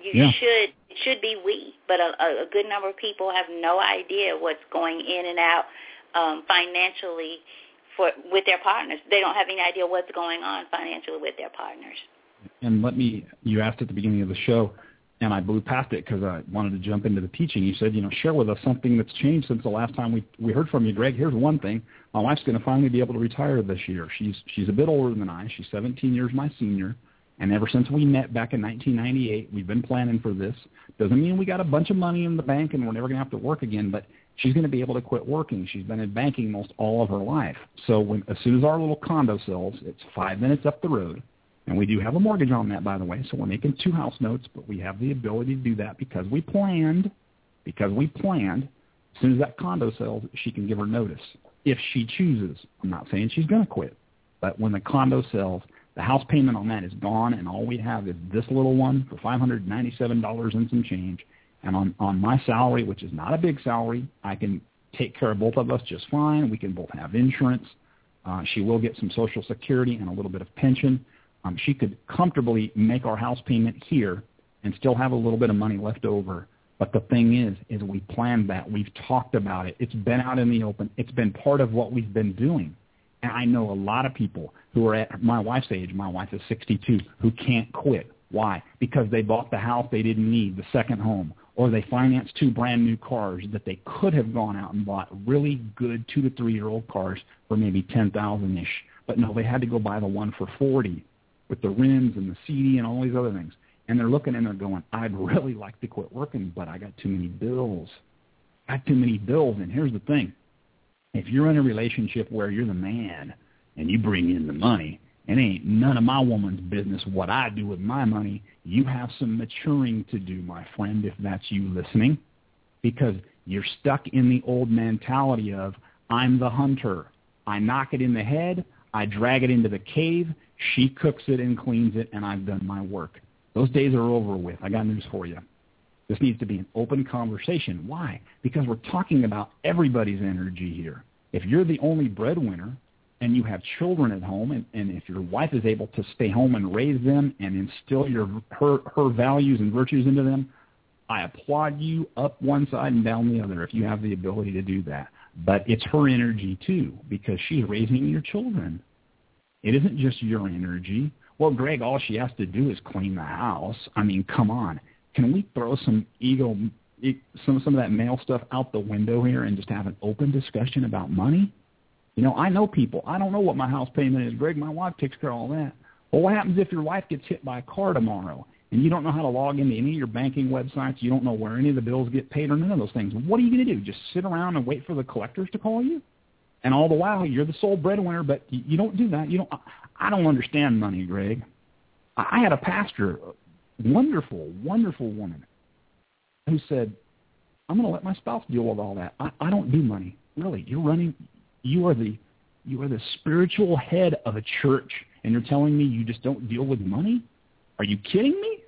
You Yeah. should it should be we, but a, a, a good number of people have no idea what's going in and out um, financially for with their partners. They don't have any idea what's going on financially with their partners. and let me you asked at the beginning of the show and I blew past it because I wanted to jump into the teaching. You said, you know, share with us something that's changed since the last time we we heard from you, Greg. Here's one thing: my wife's going to finally be able to retire this year. She's she's a bit older than I. She's 17 years my senior, and ever since we met back in 1998, we've been planning for this. Doesn't mean we got a bunch of money in the bank and we're never going to have to work again, but she's going to be able to quit working. She's been in banking most all of her life. So when as soon as our little condo sells, it's five minutes up the road. And we do have a mortgage on that, by the way. So we're making two house notes, but we have the ability to do that because we planned. Because we planned. As soon as that condo sells, she can give her notice if she chooses. I'm not saying she's going to quit, but when the condo sells, the house payment on that is gone, and all we have is this little one for five hundred ninety-seven dollars and some change. And on on my salary, which is not a big salary, I can take care of both of us just fine. We can both have insurance. Uh, she will get some Social Security and a little bit of pension. Um, she could comfortably make our house payment here and still have a little bit of money left over. But the thing is, is we planned that. We've talked about it. It's been out in the open. It's been part of what we've been doing. And I know a lot of people who are at my wife's age, my wife is 62, who can't quit. Why? Because they bought the house they didn't need, the second home, or they financed two brand new cars that they could have gone out and bought really good two to three year old cars for maybe 10,000 ish. But no, they had to go buy the one for 40 with the rims and the CD and all these other things. And they're looking and they're going, I'd really like to quit working, but I got too many bills. I got too many bills. And here's the thing. If you're in a relationship where you're the man and you bring in the money, it ain't none of my woman's business what I do with my money. You have some maturing to do, my friend, if that's you listening, because you're stuck in the old mentality of, I'm the hunter. I knock it in the head. I drag it into the cave. She cooks it and cleans it, and I've done my work. Those days are over with. I got news for you. This needs to be an open conversation. Why? Because we're talking about everybody's energy here. If you're the only breadwinner and you have children at home, and, and if your wife is able to stay home and raise them and instill your her her values and virtues into them, I applaud you up one side and down the other if you have the ability to do that. But it's her energy too because she's raising your children. It isn't just your energy. Well, Greg, all she has to do is clean the house. I mean, come on. Can we throw some ego, some some of that male stuff out the window here and just have an open discussion about money? You know, I know people. I don't know what my house payment is, Greg. My wife takes care of all that. Well, what happens if your wife gets hit by a car tomorrow and you don't know how to log into any of your banking websites? You don't know where any of the bills get paid or none of those things. What are you going to do? Just sit around and wait for the collectors to call you? And all the while, you're the sole breadwinner, but you don't do that. You don't. I don't understand money, Greg. I had a pastor, wonderful, wonderful woman, who said, "I'm going to let my spouse deal with all that. I, I don't do money. Really, you're running. You are the, you are the spiritual head of a church, and you're telling me you just don't deal with money? Are you kidding me?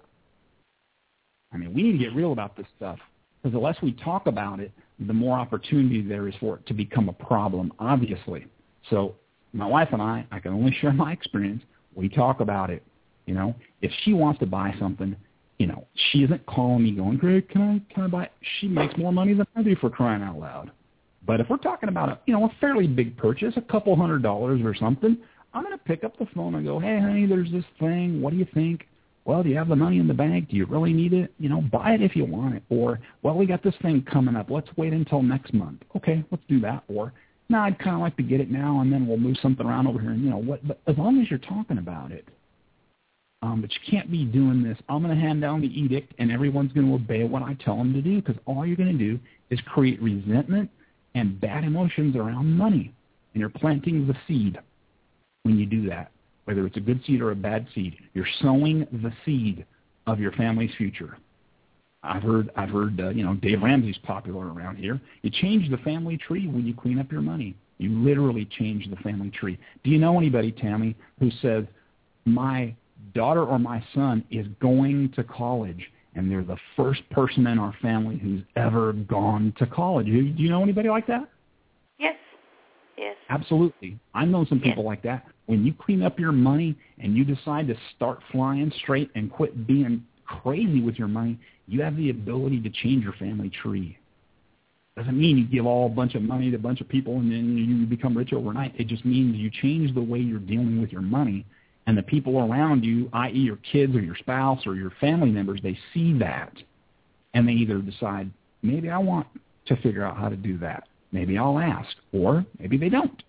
I mean, we need to get real about this stuff because the less we talk about it, the more opportunity there is for it to become a problem, obviously. So my wife and I, I can only share my experience. We talk about it. You know, if she wants to buy something, you know, she isn't calling me going, Greg, can I can I buy? It? She makes more money than I do for crying out loud. But if we're talking about a you know a fairly big purchase, a couple hundred dollars or something, I'm going to pick up the phone and go, Hey, honey, there's this thing. What do you think? Well, do you have the money in the bank? Do you really need it? You know, buy it if you want it. Or, well, we got this thing coming up. Let's wait until next month. Okay, let's do that. Or, no, I'd kind of like to get it now, and then we'll move something around over here. And you know what? But as long as you're talking about it, um, but you can't be doing this. I'm going to hand down the edict, and everyone's going to obey what I tell them to do because all you're going to do is create resentment and bad emotions around money, and you're planting the seed when you do that whether it's a good seed or a bad seed. You're sowing the seed of your family's future. I've heard, I've heard, uh, you know, Dave Ramsey's popular around here. You change the family tree when you clean up your money. You literally change the family tree. Do you know anybody, Tammy, who says, my daughter or my son is going to college, and they're the first person in our family who's ever gone to college? Do you know anybody like that? Yes. Yes. Absolutely. I know some people yes. like that when you clean up your money and you decide to start flying straight and quit being crazy with your money, you have the ability to change your family tree. Doesn't mean you give all a bunch of money to a bunch of people and then you become rich overnight. It just means you change the way you're dealing with your money and the people around you, i.e. your kids or your spouse or your family members, they see that and they either decide, maybe I want to figure out how to do that. Maybe I'll ask, or maybe they don't.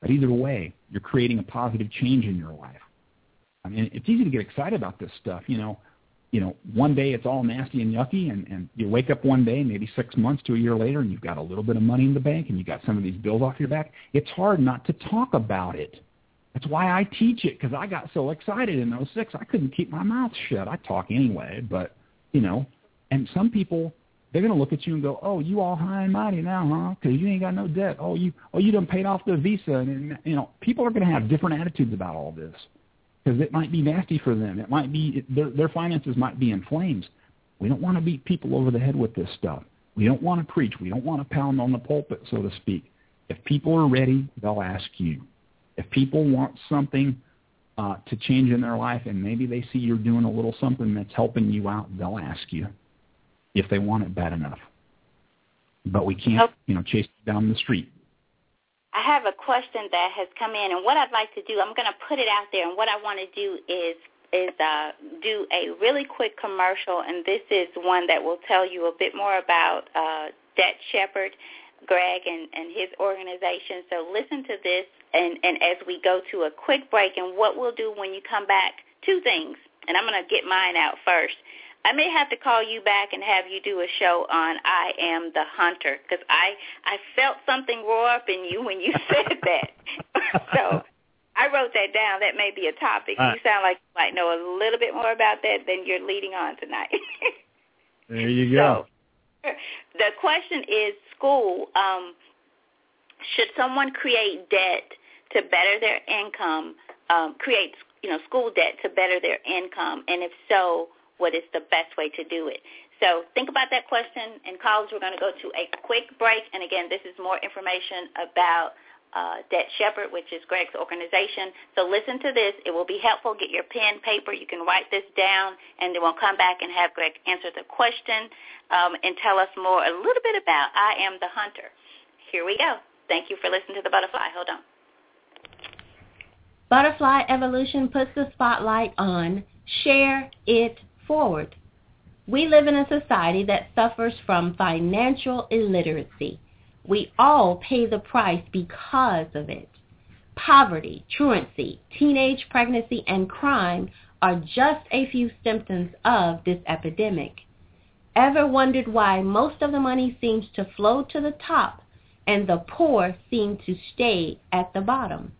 But either way, you're creating a positive change in your life. I mean, it's easy to get excited about this stuff. You know, you know, one day it's all nasty and yucky, and, and you wake up one day, maybe six months to a year later, and you've got a little bit of money in the bank, and you've got some of these bills off your back. It's hard not to talk about it. That's why I teach it because I got so excited in those 06. I couldn't keep my mouth shut. I talk anyway, but you know, and some people they're to look at you and go, "Oh, you all high and mighty now, huh? Because you ain't got no debt. Oh, you oh you done paid off the visa." And you know, people are to have different attitudes about all this because it might be nasty for them. It might be their their finances might be in flames. We don't want to beat people over the head with this stuff. We don't want to preach. We don't want to pound on the pulpit, so to speak. If people are ready, they'll ask you. If people want something uh, to change in their life and maybe they see you're doing a little something that's helping you out, they'll ask you if they want it bad enough. But we can't, okay. you know, chase down the street. I have a question that has come in, and what I'd like to do, I'm going to put it out there, and what I want to do is is uh, do a really quick commercial, and this is one that will tell you a bit more about uh, Debt Shepherd, Greg, and, and his organization. So listen to this, and, and as we go to a quick break, and what we'll do when you come back, two things, and I'm going to get mine out first. I may have to call you back and have you do a show on I am the hunter because I I felt something roar up in you when you said that. so I wrote that down. That may be a topic. Uh, you sound like you might know a little bit more about that than you're leading on tonight. there you go. So, the question is school. Um, should someone create debt to better their income, um, create you know school debt to better their income, and if so, what is the best way to do it? So think about that question. And college, we're going to go to a quick break. And again, this is more information about uh, Debt Shepherd, which is Greg's organization. So listen to this. It will be helpful. Get your pen, paper. You can write this down, and then we'll come back and have Greg answer the question um, and tell us more a little bit about I Am the Hunter. Here we go. Thank you for listening to The Butterfly. Hold on. Butterfly Evolution puts the spotlight on share it forward. We live in a society that suffers from financial illiteracy we all pay the price because of it. Poverty, truancy, teenage pregnancy, and crime are just a few symptoms of this epidemic. Ever wondered why most of the money seems to flow to the top and the poor seem to stay at the bottom?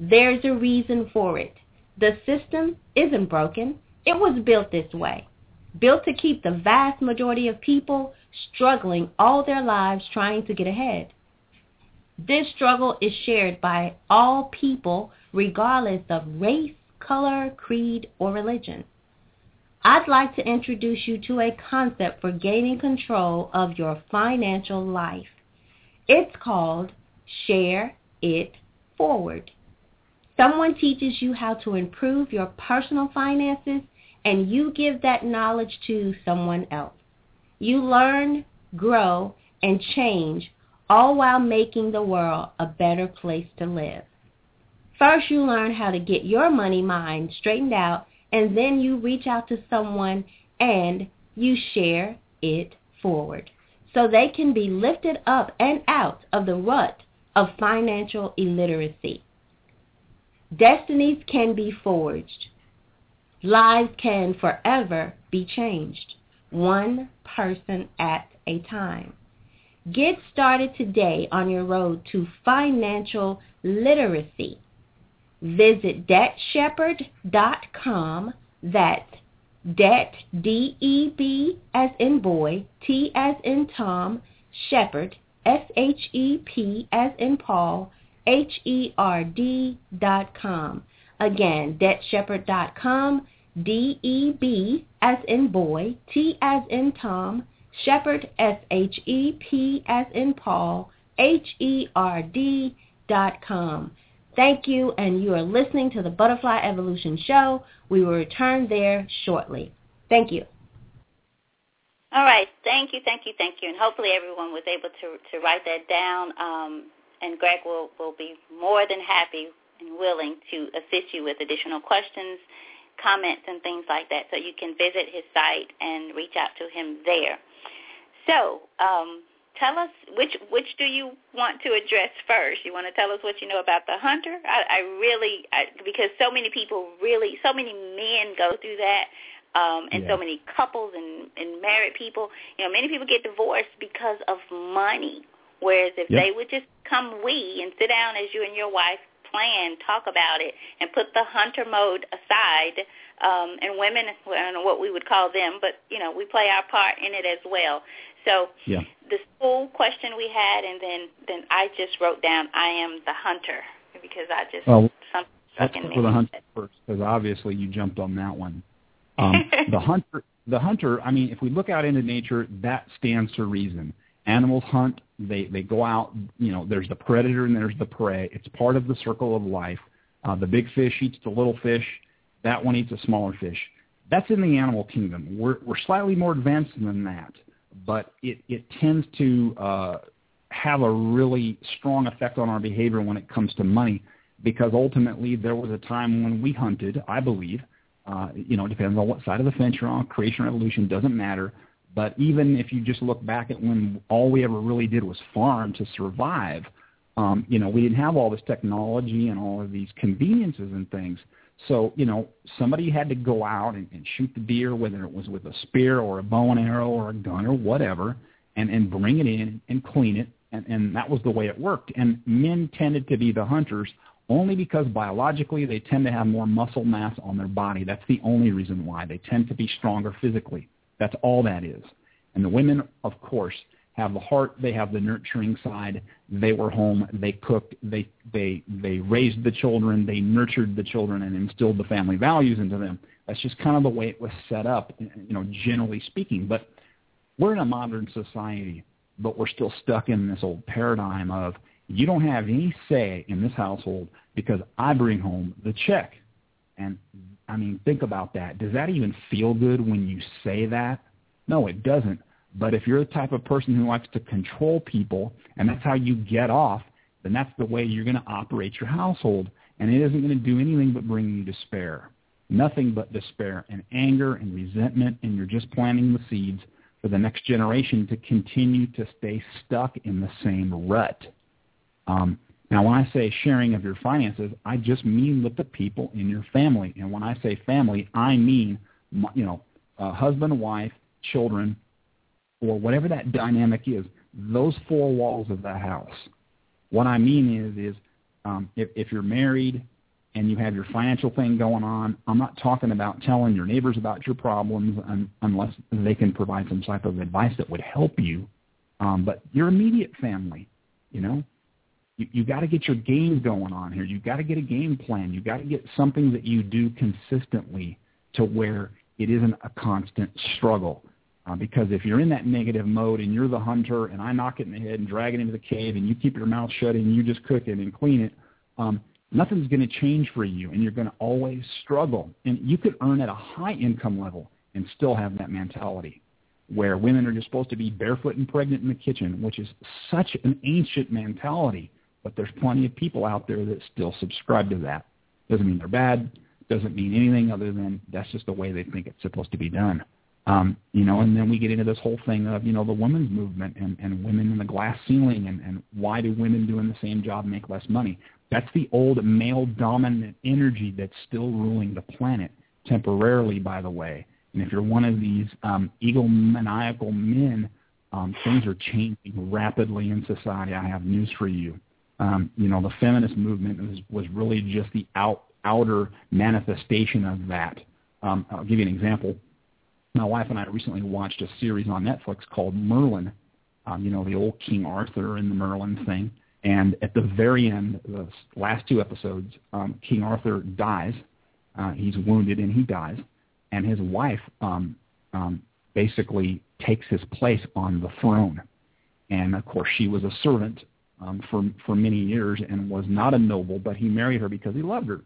There's a reason for it. The system isn't broken. It was built this way built to keep the vast majority of people struggling all their lives trying to get ahead. This struggle is shared by all people regardless of race, color, creed, or religion. I'd like to introduce you to a concept for gaining control of your financial life. It's called Share It Forward. Someone teaches you how to improve your personal finances and you give that knowledge to someone else. You learn, grow, and change, all while making the world a better place to live. First, you learn how to get your money mind straightened out, and then you reach out to someone and you share it forward so they can be lifted up and out of the rut of financial illiteracy. Destinies can be forged Lives can forever be changed, one person at a time. Get started today on your road to financial literacy. Visit debtshepherd.com. That's debt, D-E-B as in boy, T as in Tom, shepherd, S-H-E-P as in Paul, H-E-R-D dot com. Again, debtshepherd.com, D-E-B as in boy, T as in Tom, shepherd, S-H-E-P as in Paul, H-E-R-D dot com. Thank you, and you are listening to the Butterfly Evolution Show. We will return there shortly. Thank you. All right. Thank you, thank you, thank you. And hopefully everyone was able to, to write that down. Um, and Greg will, will be more than happy and willing to assist you with additional questions, comments, and things like that. So you can visit his site and reach out to him there. So um, tell us which which do you want to address first? You want to tell us what you know about the hunter? I, I really I, because so many people really so many men go through that. Um, and yeah. so many couples and, and married people, you know, many people get divorced because of money. Whereas if yep. they would just come we and sit down as you and your wife plan, talk about it, and put the hunter mode aside. Um, and women, I don't know what we would call them, but you know, we play our part in it as well. So yeah. the school question we had, and then then I just wrote down, "I am the hunter," because I just well, something stuck in me. for the hunter first, because obviously you jumped on that one. Um, the hunter, the hunter, I mean, if we look out into nature, that stands to reason. Animals hunt, they, they go out, you know, there's the predator and there's the prey. It's part of the circle of life. Uh, the big fish eats the little fish. That one eats a smaller fish. That's in the animal kingdom. We're, we're slightly more advanced than that, but it, it tends to uh, have a really strong effect on our behavior when it comes to money because ultimately there was a time when we hunted, I believe, uh, you know, it depends on what side of the fence you're on. Creation or evolution doesn't matter. But even if you just look back at when all we ever really did was farm to survive, um, you know, we didn't have all this technology and all of these conveniences and things. So, you know, somebody had to go out and, and shoot the deer, whether it was with a spear or a bow and arrow or a gun or whatever, and, and bring it in and clean it. And, and that was the way it worked. And men tended to be the hunters only because biologically they tend to have more muscle mass on their body. That's the only reason why. They tend to be stronger physically. That's all that is. And the women, of course, have the heart, they have the nurturing side. They were home, they cooked, they they they raised the children, they nurtured the children and instilled the family values into them. That's just kind of the way it was set up, you know, generally speaking. But we're in a modern society, but we're still stuck in this old paradigm of you don't have any say in this household because I bring home the check. And I mean, think about that. Does that even feel good when you say that? No, it doesn't. But if you're the type of person who likes to control people and that's how you get off, then that's the way you're going to operate your household. And it isn't going to do anything but bring you despair. Nothing but despair and anger and resentment, and you're just planting the seeds for the next generation to continue to stay stuck in the same rut. Um, now, when I say sharing of your finances, I just mean with the people in your family. And when I say family, I mean, you know, husband, wife, children, or whatever that dynamic is, those four walls of the house. What I mean is, is um, if, if you're married and you have your financial thing going on, I'm not talking about telling your neighbors about your problems un, unless they can provide some type of advice that would help you. Um, but your immediate family, you know, you, you got to get your game going on here. You got to get a game plan. You got to get something that you do consistently to where it isn't a constant struggle. Uh, because if you're in that negative mode and you're the hunter and I knock it in the head and drag it into the cave and you keep your mouth shut and you just cook it and clean it, um, nothing's going to change for you and you're going to always struggle. And you could earn at a high income level and still have that mentality where women are just supposed to be barefoot and pregnant in the kitchen, which is such an ancient mentality. But there's plenty of people out there that still subscribe to that. Doesn't mean they're bad. Doesn't mean anything other than that's just the way they think it's supposed to be done. Um, you know, and then we get into this whole thing of, you know, the women's movement and, and women in the glass ceiling and, and why do women doing the same job make less money? That's the old male dominant energy that's still ruling the planet temporarily, by the way. And if you're one of these um, egomaniacal men, um, things are changing rapidly in society. I have news for you um, you know, the feminist movement was, was really just the out, outer manifestation of that. Um, I'll give you an example. My wife and I recently watched a series on Netflix called Merlin. Um, you know, the old King Arthur and the Merlin thing. And at the very end, the last two episodes, um, King Arthur dies. Uh, he's wounded and he dies. And his wife um, um, basically takes his place on the throne. And of course, she was a servant um, for for many years and was not a noble, but he married her because he loved her.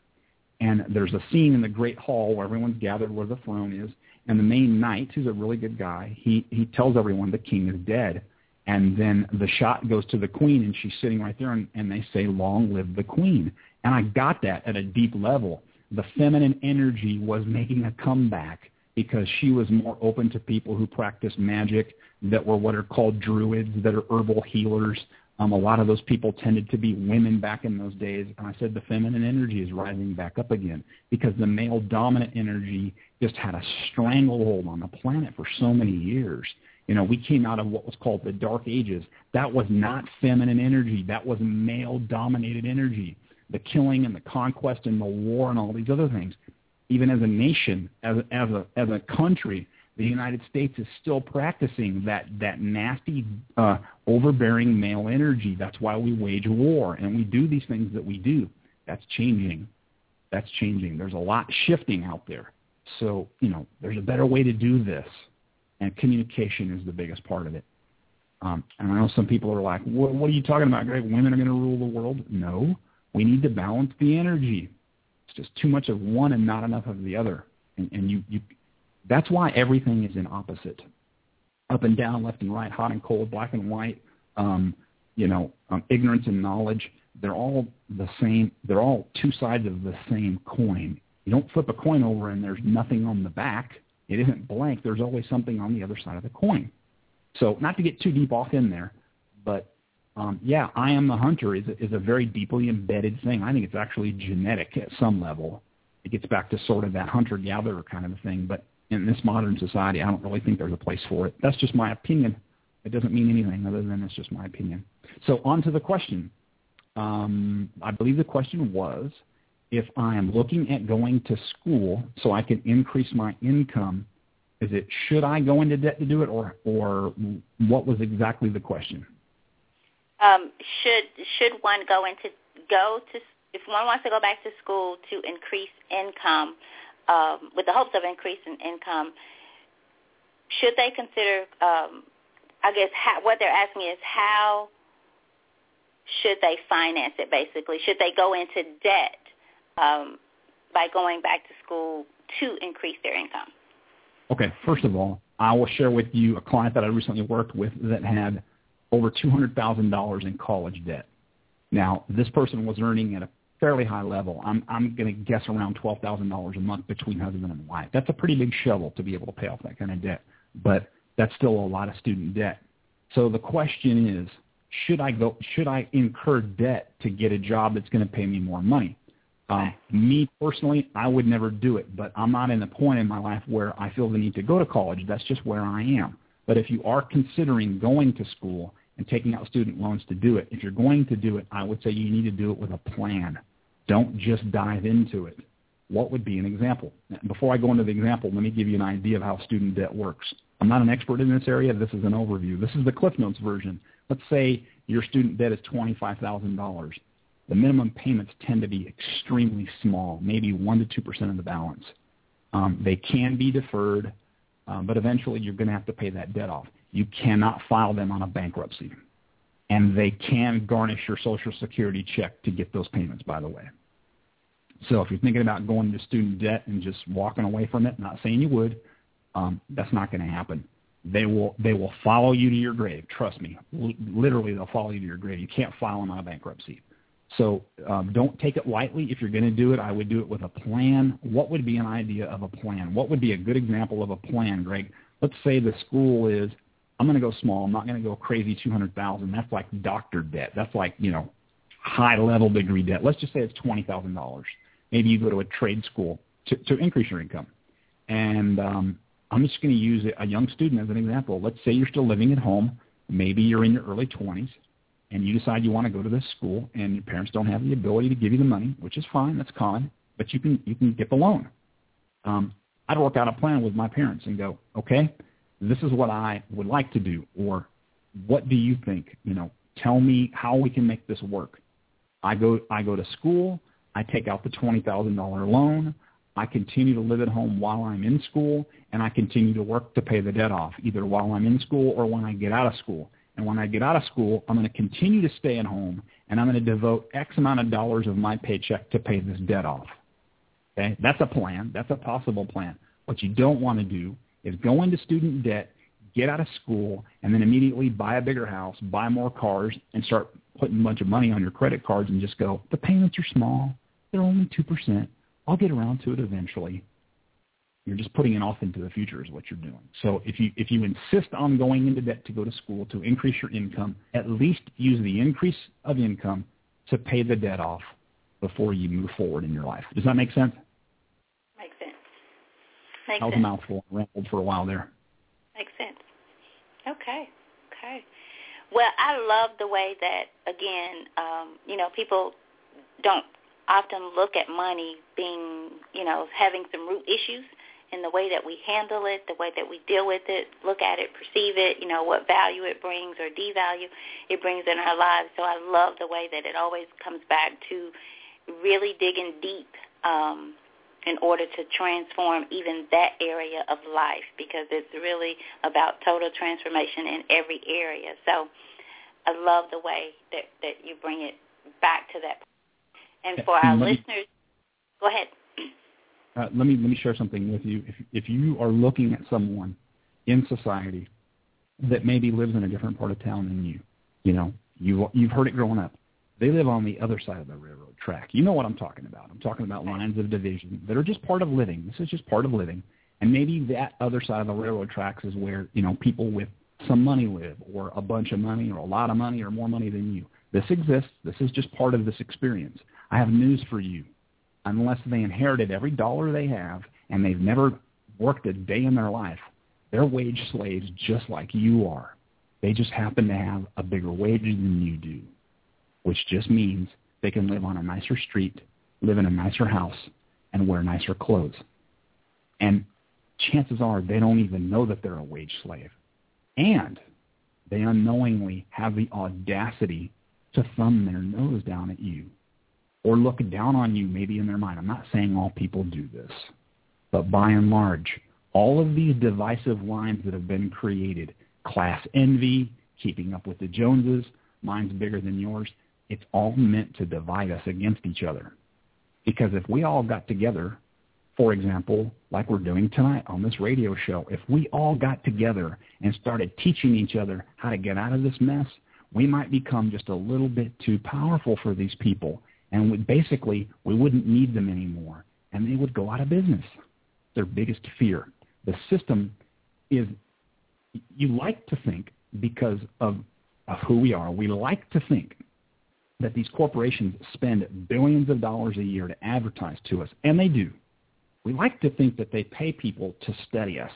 And there's a scene in the great hall where everyone's gathered where the throne is, and the main knight, who's a really good guy, he he tells everyone the king is dead. And then the shot goes to the queen, and she's sitting right there, and, and they say, "Long live the queen." And I got that at a deep level. The feminine energy was making a comeback because she was more open to people who practice magic, that were what are called druids, that are herbal healers, um, a lot of those people tended to be women back in those days. And I said the feminine energy is rising back up again because the male dominant energy just had a stranglehold on the planet for so many years. You know, we came out of what was called the Dark Ages. That was not feminine energy. That was male dominated energy. The killing and the conquest and the war and all these other things. Even as a nation, as, as, a, as a country, the United States is still practicing that that nasty, uh, overbearing male energy. That's why we wage war and we do these things that we do. That's changing. That's changing. There's a lot shifting out there. So, you know, there's a better way to do this. And communication is the biggest part of it. Um, and I know some people are like, what, what are you talking about, Greg? Women are going to rule the world? No. We need to balance the energy. It's just too much of one and not enough of the other. And, and you, you, that's why everything is in opposite. Up and down, left and right, hot and cold, black and white, um, you know, um, ignorance and knowledge. They're all the same. They're all two sides of the same coin. You don't flip a coin over and there's nothing on the back. It isn't blank. There's always something on the other side of the coin. So not to get too deep off in there, but um, yeah, I am the hunter is a, is a very deeply embedded thing. I think it's actually genetic at some level. It gets back to sort of that hunter-gatherer kind of thing. But in this modern society, I don't really think there's a place for it. That's just my opinion. It doesn't mean anything other than it's just my opinion. So on to the question. Um, I believe the question was, if I am looking at going to school so I can increase my income, is it should I go into debt to do it, or or what was exactly the question? Um, should should one go into go to if one wants to go back to school to increase income um, with the hopes of increasing income, should they consider? Um, I guess how, what they're asking is how should they finance it? Basically, should they go into debt um, by going back to school to increase their income? Okay, first of all, I will share with you a client that I recently worked with that had over $200,000 in college debt. Now, this person was earning at a fairly high level. I'm, I'm going to guess around $12,000 a month between husband and wife. That's a pretty big shovel to be able to pay off that kind of debt, but that's still a lot of student debt. So the question is, should I go? Should I incur debt to get a job that's going to pay me more money? Um, me personally, I would never do it, but I'm not in the point in my life where I feel the need to go to college. That's just where I am. But if you are considering going to school and taking out student loans to do it, if you're going to do it, I would say you need to do it with a plan. Don't just dive into it. What would be an example? Before I go into the example, let me give you an idea of how student debt works. I'm not an expert in this area. This is an overview. This is the Cliff Notes version. Let's say your student debt is $25,000 the minimum payments tend to be extremely small, maybe 1% to 2% of the balance. Um, they can be deferred, um, but eventually you're going to have to pay that debt off. You cannot file them on a bankruptcy. And they can garnish your Social Security check to get those payments, by the way. So if you're thinking about going to student debt and just walking away from it, not saying you would, um, that's not going to happen. They will they will follow you to your grave. Trust me. L- literally, they'll follow you to your grave. You can't file them on a bankruptcy. So um, don't take it lightly. If you're going to do it, I would do it with a plan. What would be an idea of a plan? What would be a good example of a plan, Greg? Let's say the school is, I'm going to go small. I'm not going to go crazy 200,000. That's like doctor debt. That's like, you know, high level degree debt. Let's just say it's $20,000. Maybe you go to a trade school to, to increase your income. And um, I'm just going to use a young student as an example. Let's say you're still living at home. Maybe you're in your early 20s and you decide you want to go to this school and your parents don't have the ability to give you the money, which is fine, that's common, but you can you can get the loan. Um, I'd work out a plan with my parents and go, okay, this is what I would like to do, or what do you think? You know, tell me how we can make this work. I go I go to school, I take out the twenty thousand dollar loan, I continue to live at home while I'm in school, and I continue to work to pay the debt off, either while I'm in school or when I get out of school. And when I get out of school, I'm going to continue to stay at home and I'm going to devote X amount of dollars of my paycheck to pay this debt off. Okay? That's a plan. That's a possible plan. What you don't want to do is go into student debt, get out of school, and then immediately buy a bigger house, buy more cars, and start putting a bunch of money on your credit cards and just go, the payments are small. They're only 2%. I'll get around to it eventually. You're just putting it off into the future is what you're doing. So if you if you insist on going into debt to go to school to increase your income, at least use the increase of income to pay the debt off before you move forward in your life. Does that make sense? Makes that was sense. a mouthful. I rambled for a while there. Makes sense. Okay. Okay. Well, I love the way that again, um, you know, people don't often look at money being, you know, having some root issues in the way that we handle it, the way that we deal with it, look at it, perceive it, you know, what value it brings or devalue it brings in our lives. So I love the way that it always comes back to really digging deep um, in order to transform even that area of life because it's really about total transformation in every area. So I love the way that, that you bring it back to that. And for our listeners, go ahead. Uh, let me let me share something with you. If if you are looking at someone in society that maybe lives in a different part of town than you, you know, you you've heard it growing up. They live on the other side of the railroad track. You know what I'm talking about. I'm talking about lines of division that are just part of living. This is just part of living. And maybe that other side of the railroad tracks is where, you know, people with some money live or a bunch of money or a lot of money or more money than you. This exists. This is just part of this experience. I have news for you unless they inherited every dollar they have and they've never worked a day in their life, they're wage slaves just like you are. They just happen to have a bigger wage than you do, which just means they can live on a nicer street, live in a nicer house, and wear nicer clothes. And chances are they don't even know that they're a wage slave. And they unknowingly have the audacity to thumb their nose down at you or look down on you maybe in their mind. I'm not saying all people do this, but by and large, all of these divisive lines that have been created, class envy, keeping up with the Joneses, mine's bigger than yours, it's all meant to divide us against each other. Because if we all got together, for example, like we're doing tonight on this radio show, if we all got together and started teaching each other how to get out of this mess, we might become just a little bit too powerful for these people and we, basically we wouldn't need them anymore, and they would go out of business. Their biggest fear. The system is, you like to think, because of, of who we are, we like to think that these corporations spend billions of dollars a year to advertise to us, and they do. We like to think that they pay people to study us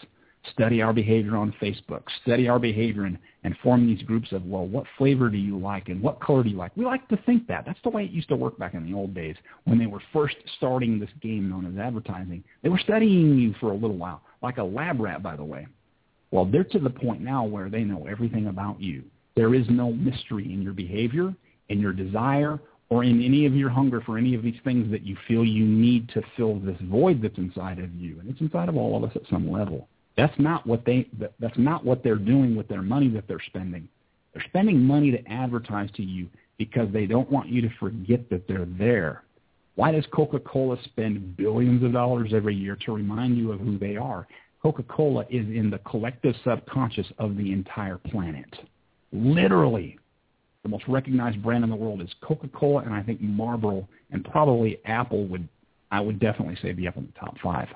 study our behavior on Facebook, study our behavior and, and form these groups of, well, what flavor do you like and what color do you like? We like to think that. That's the way it used to work back in the old days when they were first starting this game known as advertising. They were studying you for a little while, like a lab rat, by the way. Well, they're to the point now where they know everything about you. There is no mystery in your behavior, in your desire, or in any of your hunger for any of these things that you feel you need to fill this void that's inside of you. And it's inside of all of us at some level. That's not what they that's not what they're doing with their money that they're spending. They're spending money to advertise to you because they don't want you to forget that they're there. Why does Coca-Cola spend billions of dollars every year to remind you of who they are? Coca-Cola is in the collective subconscious of the entire planet. Literally, the most recognized brand in the world is Coca-Cola, and I think Marlboro and probably Apple would, I would definitely say, be up in the top five.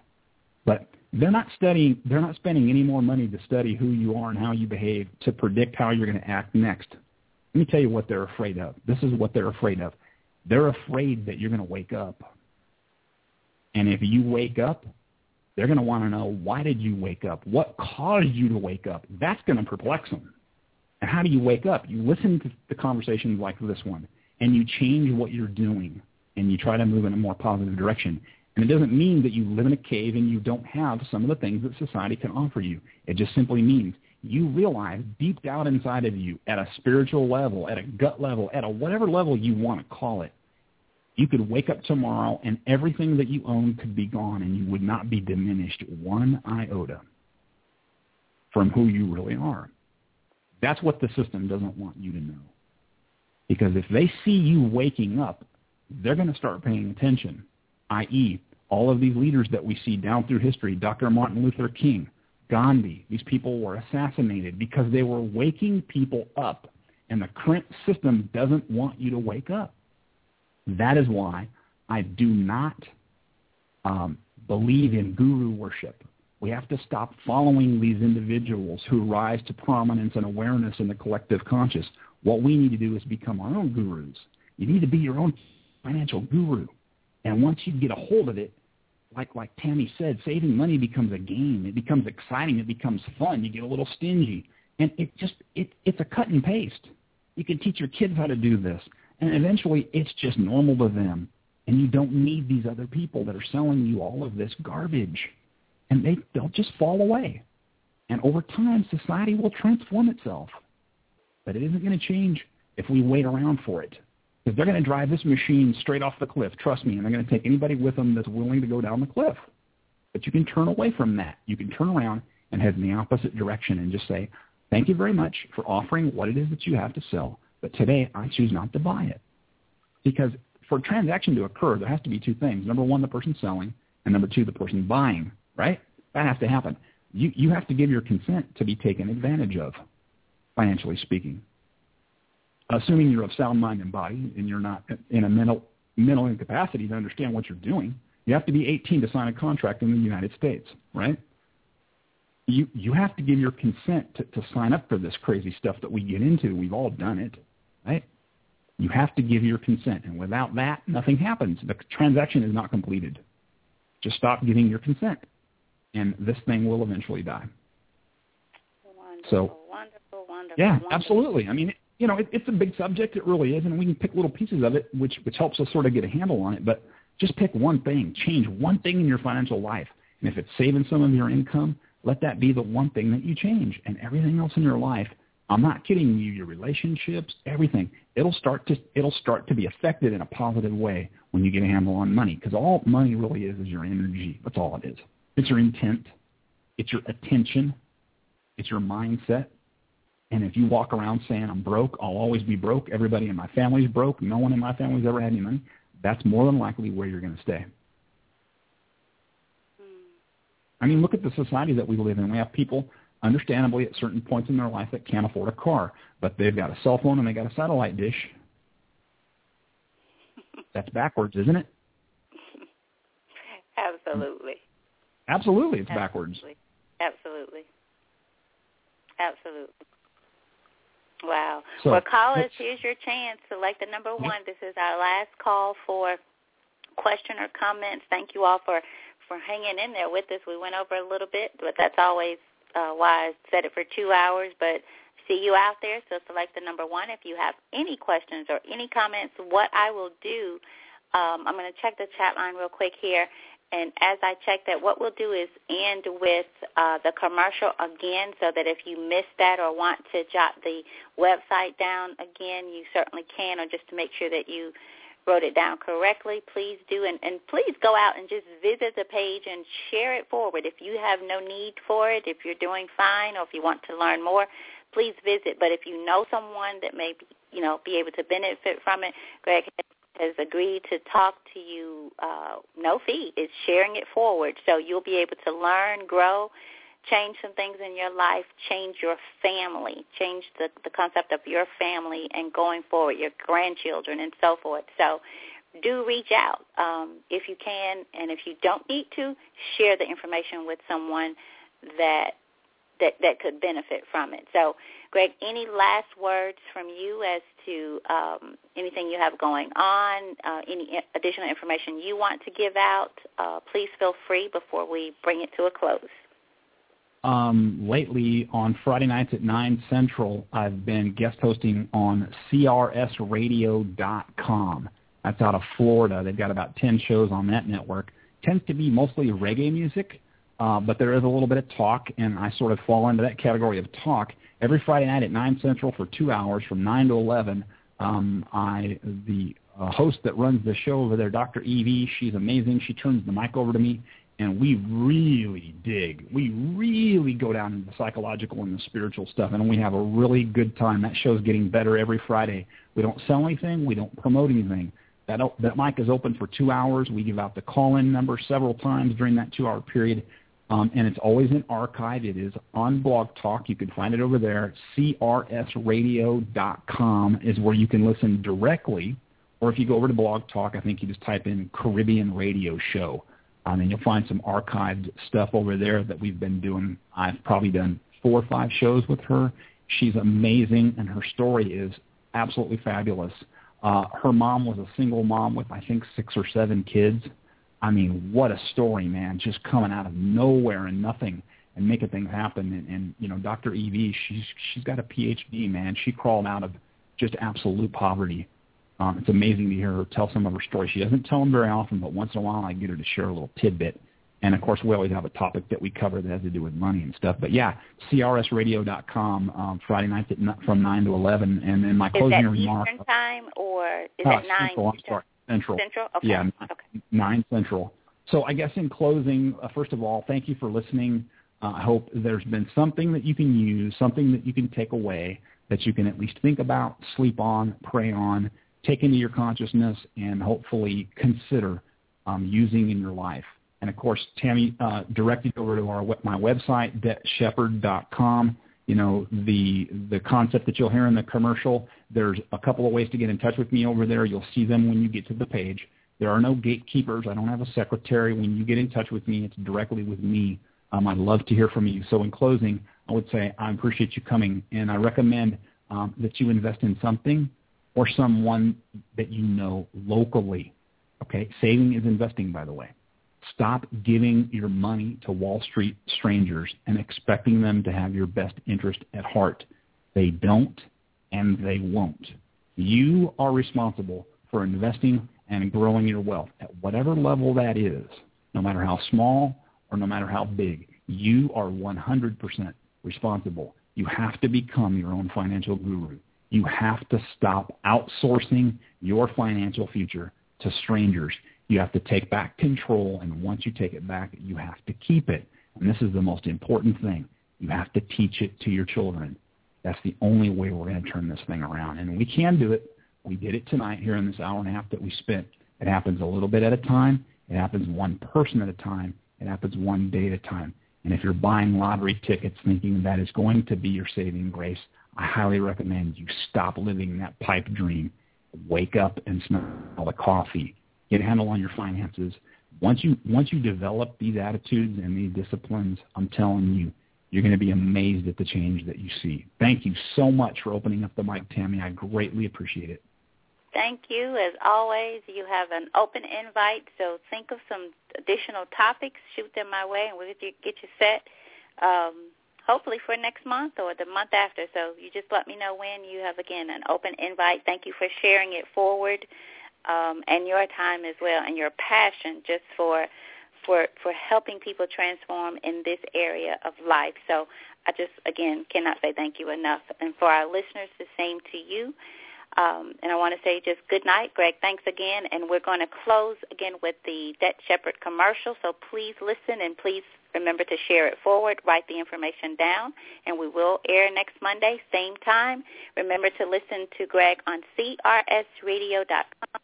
But they're not studying they're not spending any more money to study who you are and how you behave to predict how you're going to act next. Let me tell you what they're afraid of. This is what they're afraid of. They're afraid that you're going to wake up. And if you wake up they're going to want to know why did you wake up? What caused you to wake up? That's going to perplex them and how do you wake up you listen to the conversations like this one and you change what you're doing and you try to move in a more positive direction and it doesn't mean that you live in a cave and you don't have some of the things that society can offer you. It just simply means you realize deep down inside of you at a spiritual level, at a gut level, at a whatever level you want to call it, you could wake up tomorrow and everything that you own could be gone and you would not be diminished one iota from who you really are. That's what the system doesn't want you to know. Because if they see you waking up, they're going to start paying attention i.e., all of these leaders that we see down through history, Dr. Martin Luther King, Gandhi, these people were assassinated because they were waking people up, and the current system doesn't want you to wake up. That is why I do not um, believe in guru worship. We have to stop following these individuals who rise to prominence and awareness in the collective conscious. What we need to do is become our own gurus. You need to be your own financial guru. And once you get a hold of it, like like Tammy said, saving money becomes a game. It becomes exciting. It becomes fun. You get a little stingy, and it just it it's a cut and paste. You can teach your kids how to do this, and eventually it's just normal to them. And you don't need these other people that are selling you all of this garbage, and they they'll just fall away. And over time, society will transform itself, but it isn't going to change if we wait around for it. Because they're going to drive this machine straight off the cliff, trust me, and they're going to take anybody with them that's willing to go down the cliff. But you can turn away from that. You can turn around and head in the opposite direction and just say, thank you very much for offering what it is that you have to sell, but today I choose not to buy it. Because for a transaction to occur, there has to be two things. Number one, the person selling, and number two, the person buying, right? That has to happen. You, you have to give your consent to be taken advantage of, financially speaking. Assuming you're of sound mind and body and you're not in a mental, mental incapacity to understand what you're doing, you have to be 18 to sign a contract in the United States, right? You, you have to give your consent to, to sign up for this crazy stuff that we get into. We've all done it, right? You have to give your consent, and without that, nothing happens. The transaction is not completed. Just stop giving your consent, and this thing will eventually die. Wonderful, So- wonderful, wonderful. Yeah, wonderful. absolutely. I mean, you know, it, it's a big subject. It really is, and we can pick little pieces of it, which which helps us sort of get a handle on it. But just pick one thing, change one thing in your financial life, and if it's saving some of your income, let that be the one thing that you change, and everything else in your life. I'm not kidding you. Your relationships, everything, it'll start to it'll start to be affected in a positive way when you get a handle on money. Because all money really is is your energy. That's all it is. It's your intent. It's your attention. It's your mindset. And if you walk around saying, I'm broke, I'll always be broke, everybody in my family's broke, no one in my family's ever had any money, that's more than likely where you're going to stay. I mean, look at the society that we live in. We have people, understandably, at certain points in their life that can't afford a car, but they've got a cell phone and they got a satellite dish. That's backwards, isn't it? Absolutely. Absolutely, it's backwards. Absolutely. Absolutely. Wow. So, well, callers, let's- here's your chance. Select the number one. This is our last call for question or comments. Thank you all for for hanging in there with us. We went over a little bit, but that's always uh, why I set it for two hours. But see you out there. So select the number one. If you have any questions or any comments, what I will do, um, I'm going to check the chat line real quick here. And as I check that, what we'll do is end with uh, the commercial again so that if you missed that or want to jot the website down again, you certainly can, or just to make sure that you wrote it down correctly, please do. And, and please go out and just visit the page and share it forward. If you have no need for it, if you're doing fine, or if you want to learn more, please visit. But if you know someone that may be, you know, be able to benefit from it, Greg has agreed to talk to you uh, no fee. It's sharing it forward. So you'll be able to learn, grow, change some things in your life, change your family, change the, the concept of your family and going forward, your grandchildren and so forth. So do reach out um, if you can, and if you don't need to, share the information with someone that that that could benefit from it. So, Greg, any last words from you as to um, anything you have going on, uh, any additional information you want to give out? Uh, please feel free before we bring it to a close. um, lately on Friday nights at 9 Central, I've been guest hosting on CRSradio.com. That's out of Florida. They've got about 10 shows on that network. Tends to be mostly reggae music, uh, but there is a little bit of talk, and I sort of fall into that category of talk. Every Friday night at 9 Central for two hours from 9 to 11, um, I the uh, host that runs the show over there, Dr. Evie, she's amazing. She turns the mic over to me, and we really dig. We really go down into the psychological and the spiritual stuff, and we have a really good time. That show's getting better every Friday. We don't sell anything. We don't promote anything. That, that mic is open for two hours. We give out the call-in number several times during that two-hour period, um, and it's always in archive. It is on Blog Talk. You can find it over there. CRSradio.com is where you can listen directly, or if you go over to Blog Talk, I think you just type in Caribbean Radio Show. Um, and you'll find some archived stuff over there that we've been doing. I've probably done four or five shows with her. She's amazing, and her story is absolutely fabulous. Uh, her mom was a single mom with, I think, six or seven kids. I mean, what a story, man! Just coming out of nowhere and nothing and making things happen. And, and you know, Dr. Evie, she's she's got a PhD, man. She crawled out of just absolute poverty um, it's amazing to hear her tell some of her stories. She doesn't tell them very often, but once in a while I get her to share a little tidbit. And of course, we always have a topic that we cover that has to do with money and stuff. But yeah, crsradio.com um, Friday nights at, from nine to eleven, and then my Is closing that remark. Eastern time or is uh, it nine? Central, Eastern? Central. Central. Okay. Yeah, Okay. nine central. So I guess in closing, uh, first of all, thank you for listening. Uh, I hope there's been something that you can use, something that you can take away, that you can at least think about, sleep on, pray on, take into your consciousness, and hopefully consider um, using in your life. And of course, Tammy uh, directed over to our my website, debtshepherd.com. You know the the concept that you'll hear in the commercial. There's a couple of ways to get in touch with me over there. You'll see them when you get to the page. There are no gatekeepers. I don't have a secretary. When you get in touch with me, it's directly with me. Um, I'd love to hear from you. So in closing, I would say I appreciate you coming, and I recommend um, that you invest in something or someone that you know locally. Okay, saving is investing, by the way. Stop giving your money to Wall Street strangers and expecting them to have your best interest at heart. They don't, and they won't. You are responsible for investing and growing your wealth at whatever level that is, no matter how small or no matter how big. You are 100% responsible. You have to become your own financial guru. You have to stop outsourcing your financial future to strangers. You have to take back control, and once you take it back, you have to keep it. And this is the most important thing. You have to teach it to your children. That's the only way we're going to turn this thing around. And we can do it. We did it tonight here in this hour and a half that we spent. It happens a little bit at a time. It happens one person at a time. It happens one day at a time. And if you're buying lottery tickets thinking that is going to be your saving grace, I highly recommend you stop living that pipe dream. Wake up and smell the coffee. Get a handle on your finances. Once you once you develop these attitudes and these disciplines, I'm telling you, you're going to be amazed at the change that you see. Thank you so much for opening up the mic, Tammy. I greatly appreciate it. Thank you. As always, you have an open invite, so think of some additional topics, shoot them my way, and we'll get you, get you set. Um, hopefully for next month or the month after. So you just let me know when you have again an open invite. Thank you for sharing it forward um, and your time as well and your passion just for for for helping people transform in this area of life. So I just again cannot say thank you enough. And for our listeners, the same to you. Um, and I want to say just good night, Greg. Thanks again. And we're going to close again with the Debt Shepherd commercial. So please listen and please remember to share it forward. Write the information down. And we will air next Monday, same time. Remember to listen to Greg on crsradio.com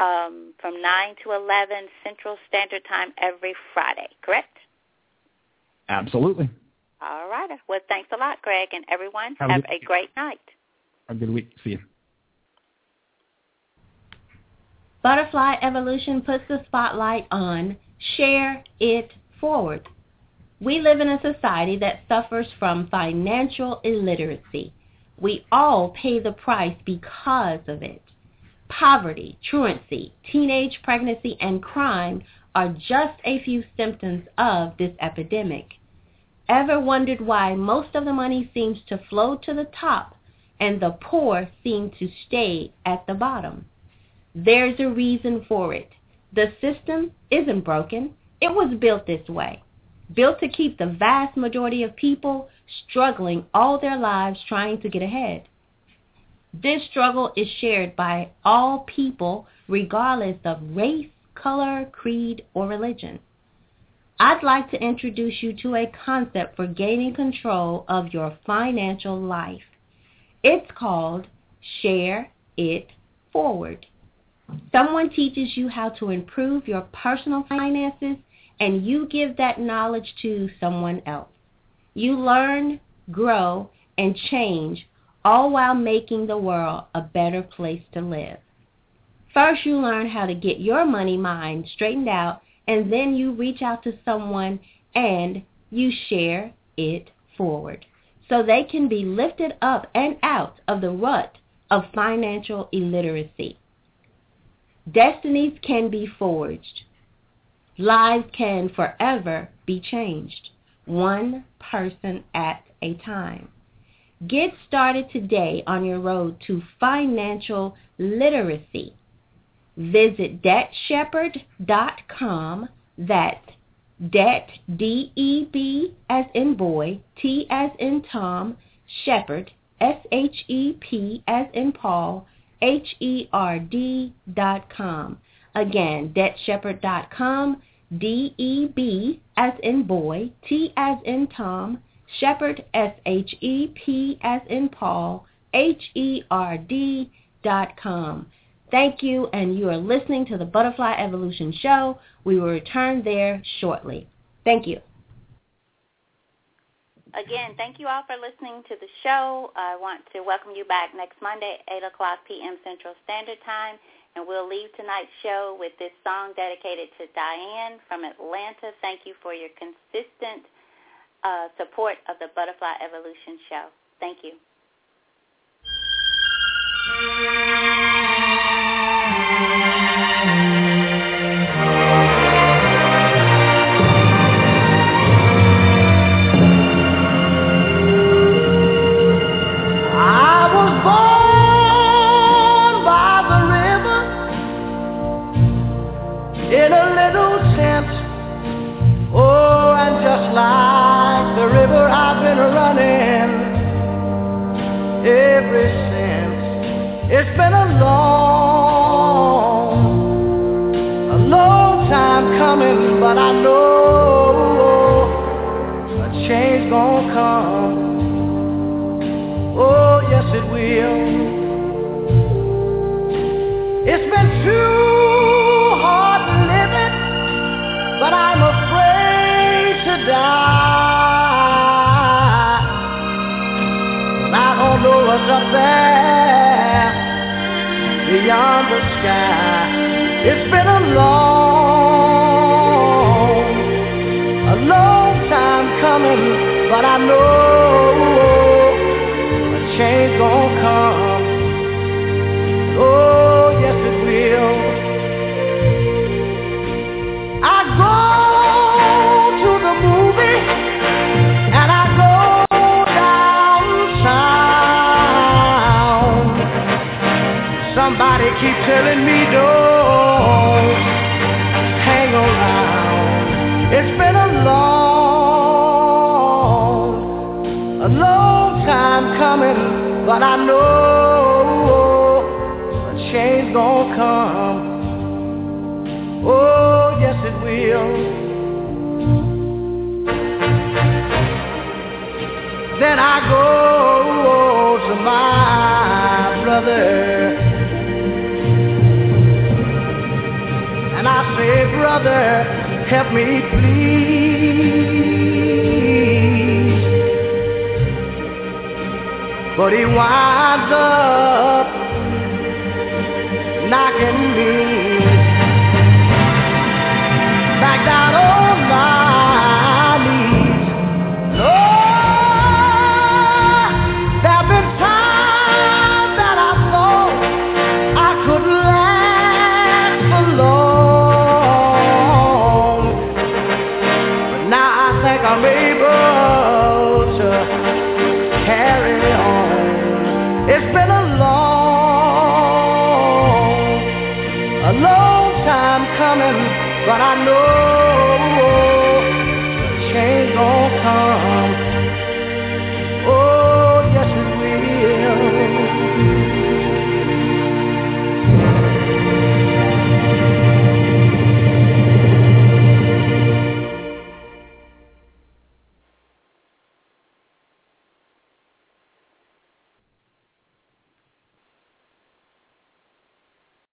um, from 9 to 11 Central Standard Time every Friday, correct? Absolutely. All right. Well, thanks a lot, Greg. And everyone, Have have, a a great night. Have a good week. See you. Butterfly Evolution puts the spotlight on share it forward. We live in a society that suffers from financial illiteracy. We all pay the price because of it. Poverty, truancy, teenage pregnancy, and crime are just a few symptoms of this epidemic. Ever wondered why most of the money seems to flow to the top and the poor seem to stay at the bottom? There's a reason for it. The system isn't broken. It was built this way. Built to keep the vast majority of people struggling all their lives trying to get ahead. This struggle is shared by all people regardless of race, color, creed, or religion. I'd like to introduce you to a concept for gaining control of your financial life. It's called Share It Forward. Someone teaches you how to improve your personal finances and you give that knowledge to someone else. You learn, grow, and change all while making the world a better place to live. First, you learn how to get your money mind straightened out, and then you reach out to someone and you share it forward so they can be lifted up and out of the rut of financial illiteracy. Destinies can be forged. Lives can forever be changed, one person at a time. Get started today on your road to financial literacy. Visit debtshepherd.com. That's Debt, D-E-B as in boy, T as in Tom, Shepherd, S-H-E-P as in Paul, H-E-R-D dot com. Again, debtshepherd.com, D-E-B as in boy, T as in Tom, Shepherd, S-H-E-P as in Paul, H-E-R-D dot com. Thank you, and you are listening to the Butterfly Evolution Show. We will return there shortly. Thank you. Again, thank you all for listening to the show. I want to welcome you back next Monday, 8 o'clock p.m. Central Standard Time. And we'll leave tonight's show with this song dedicated to Diane from Atlanta. Thank you for your consistent uh, support of the Butterfly Evolution Show. Thank you.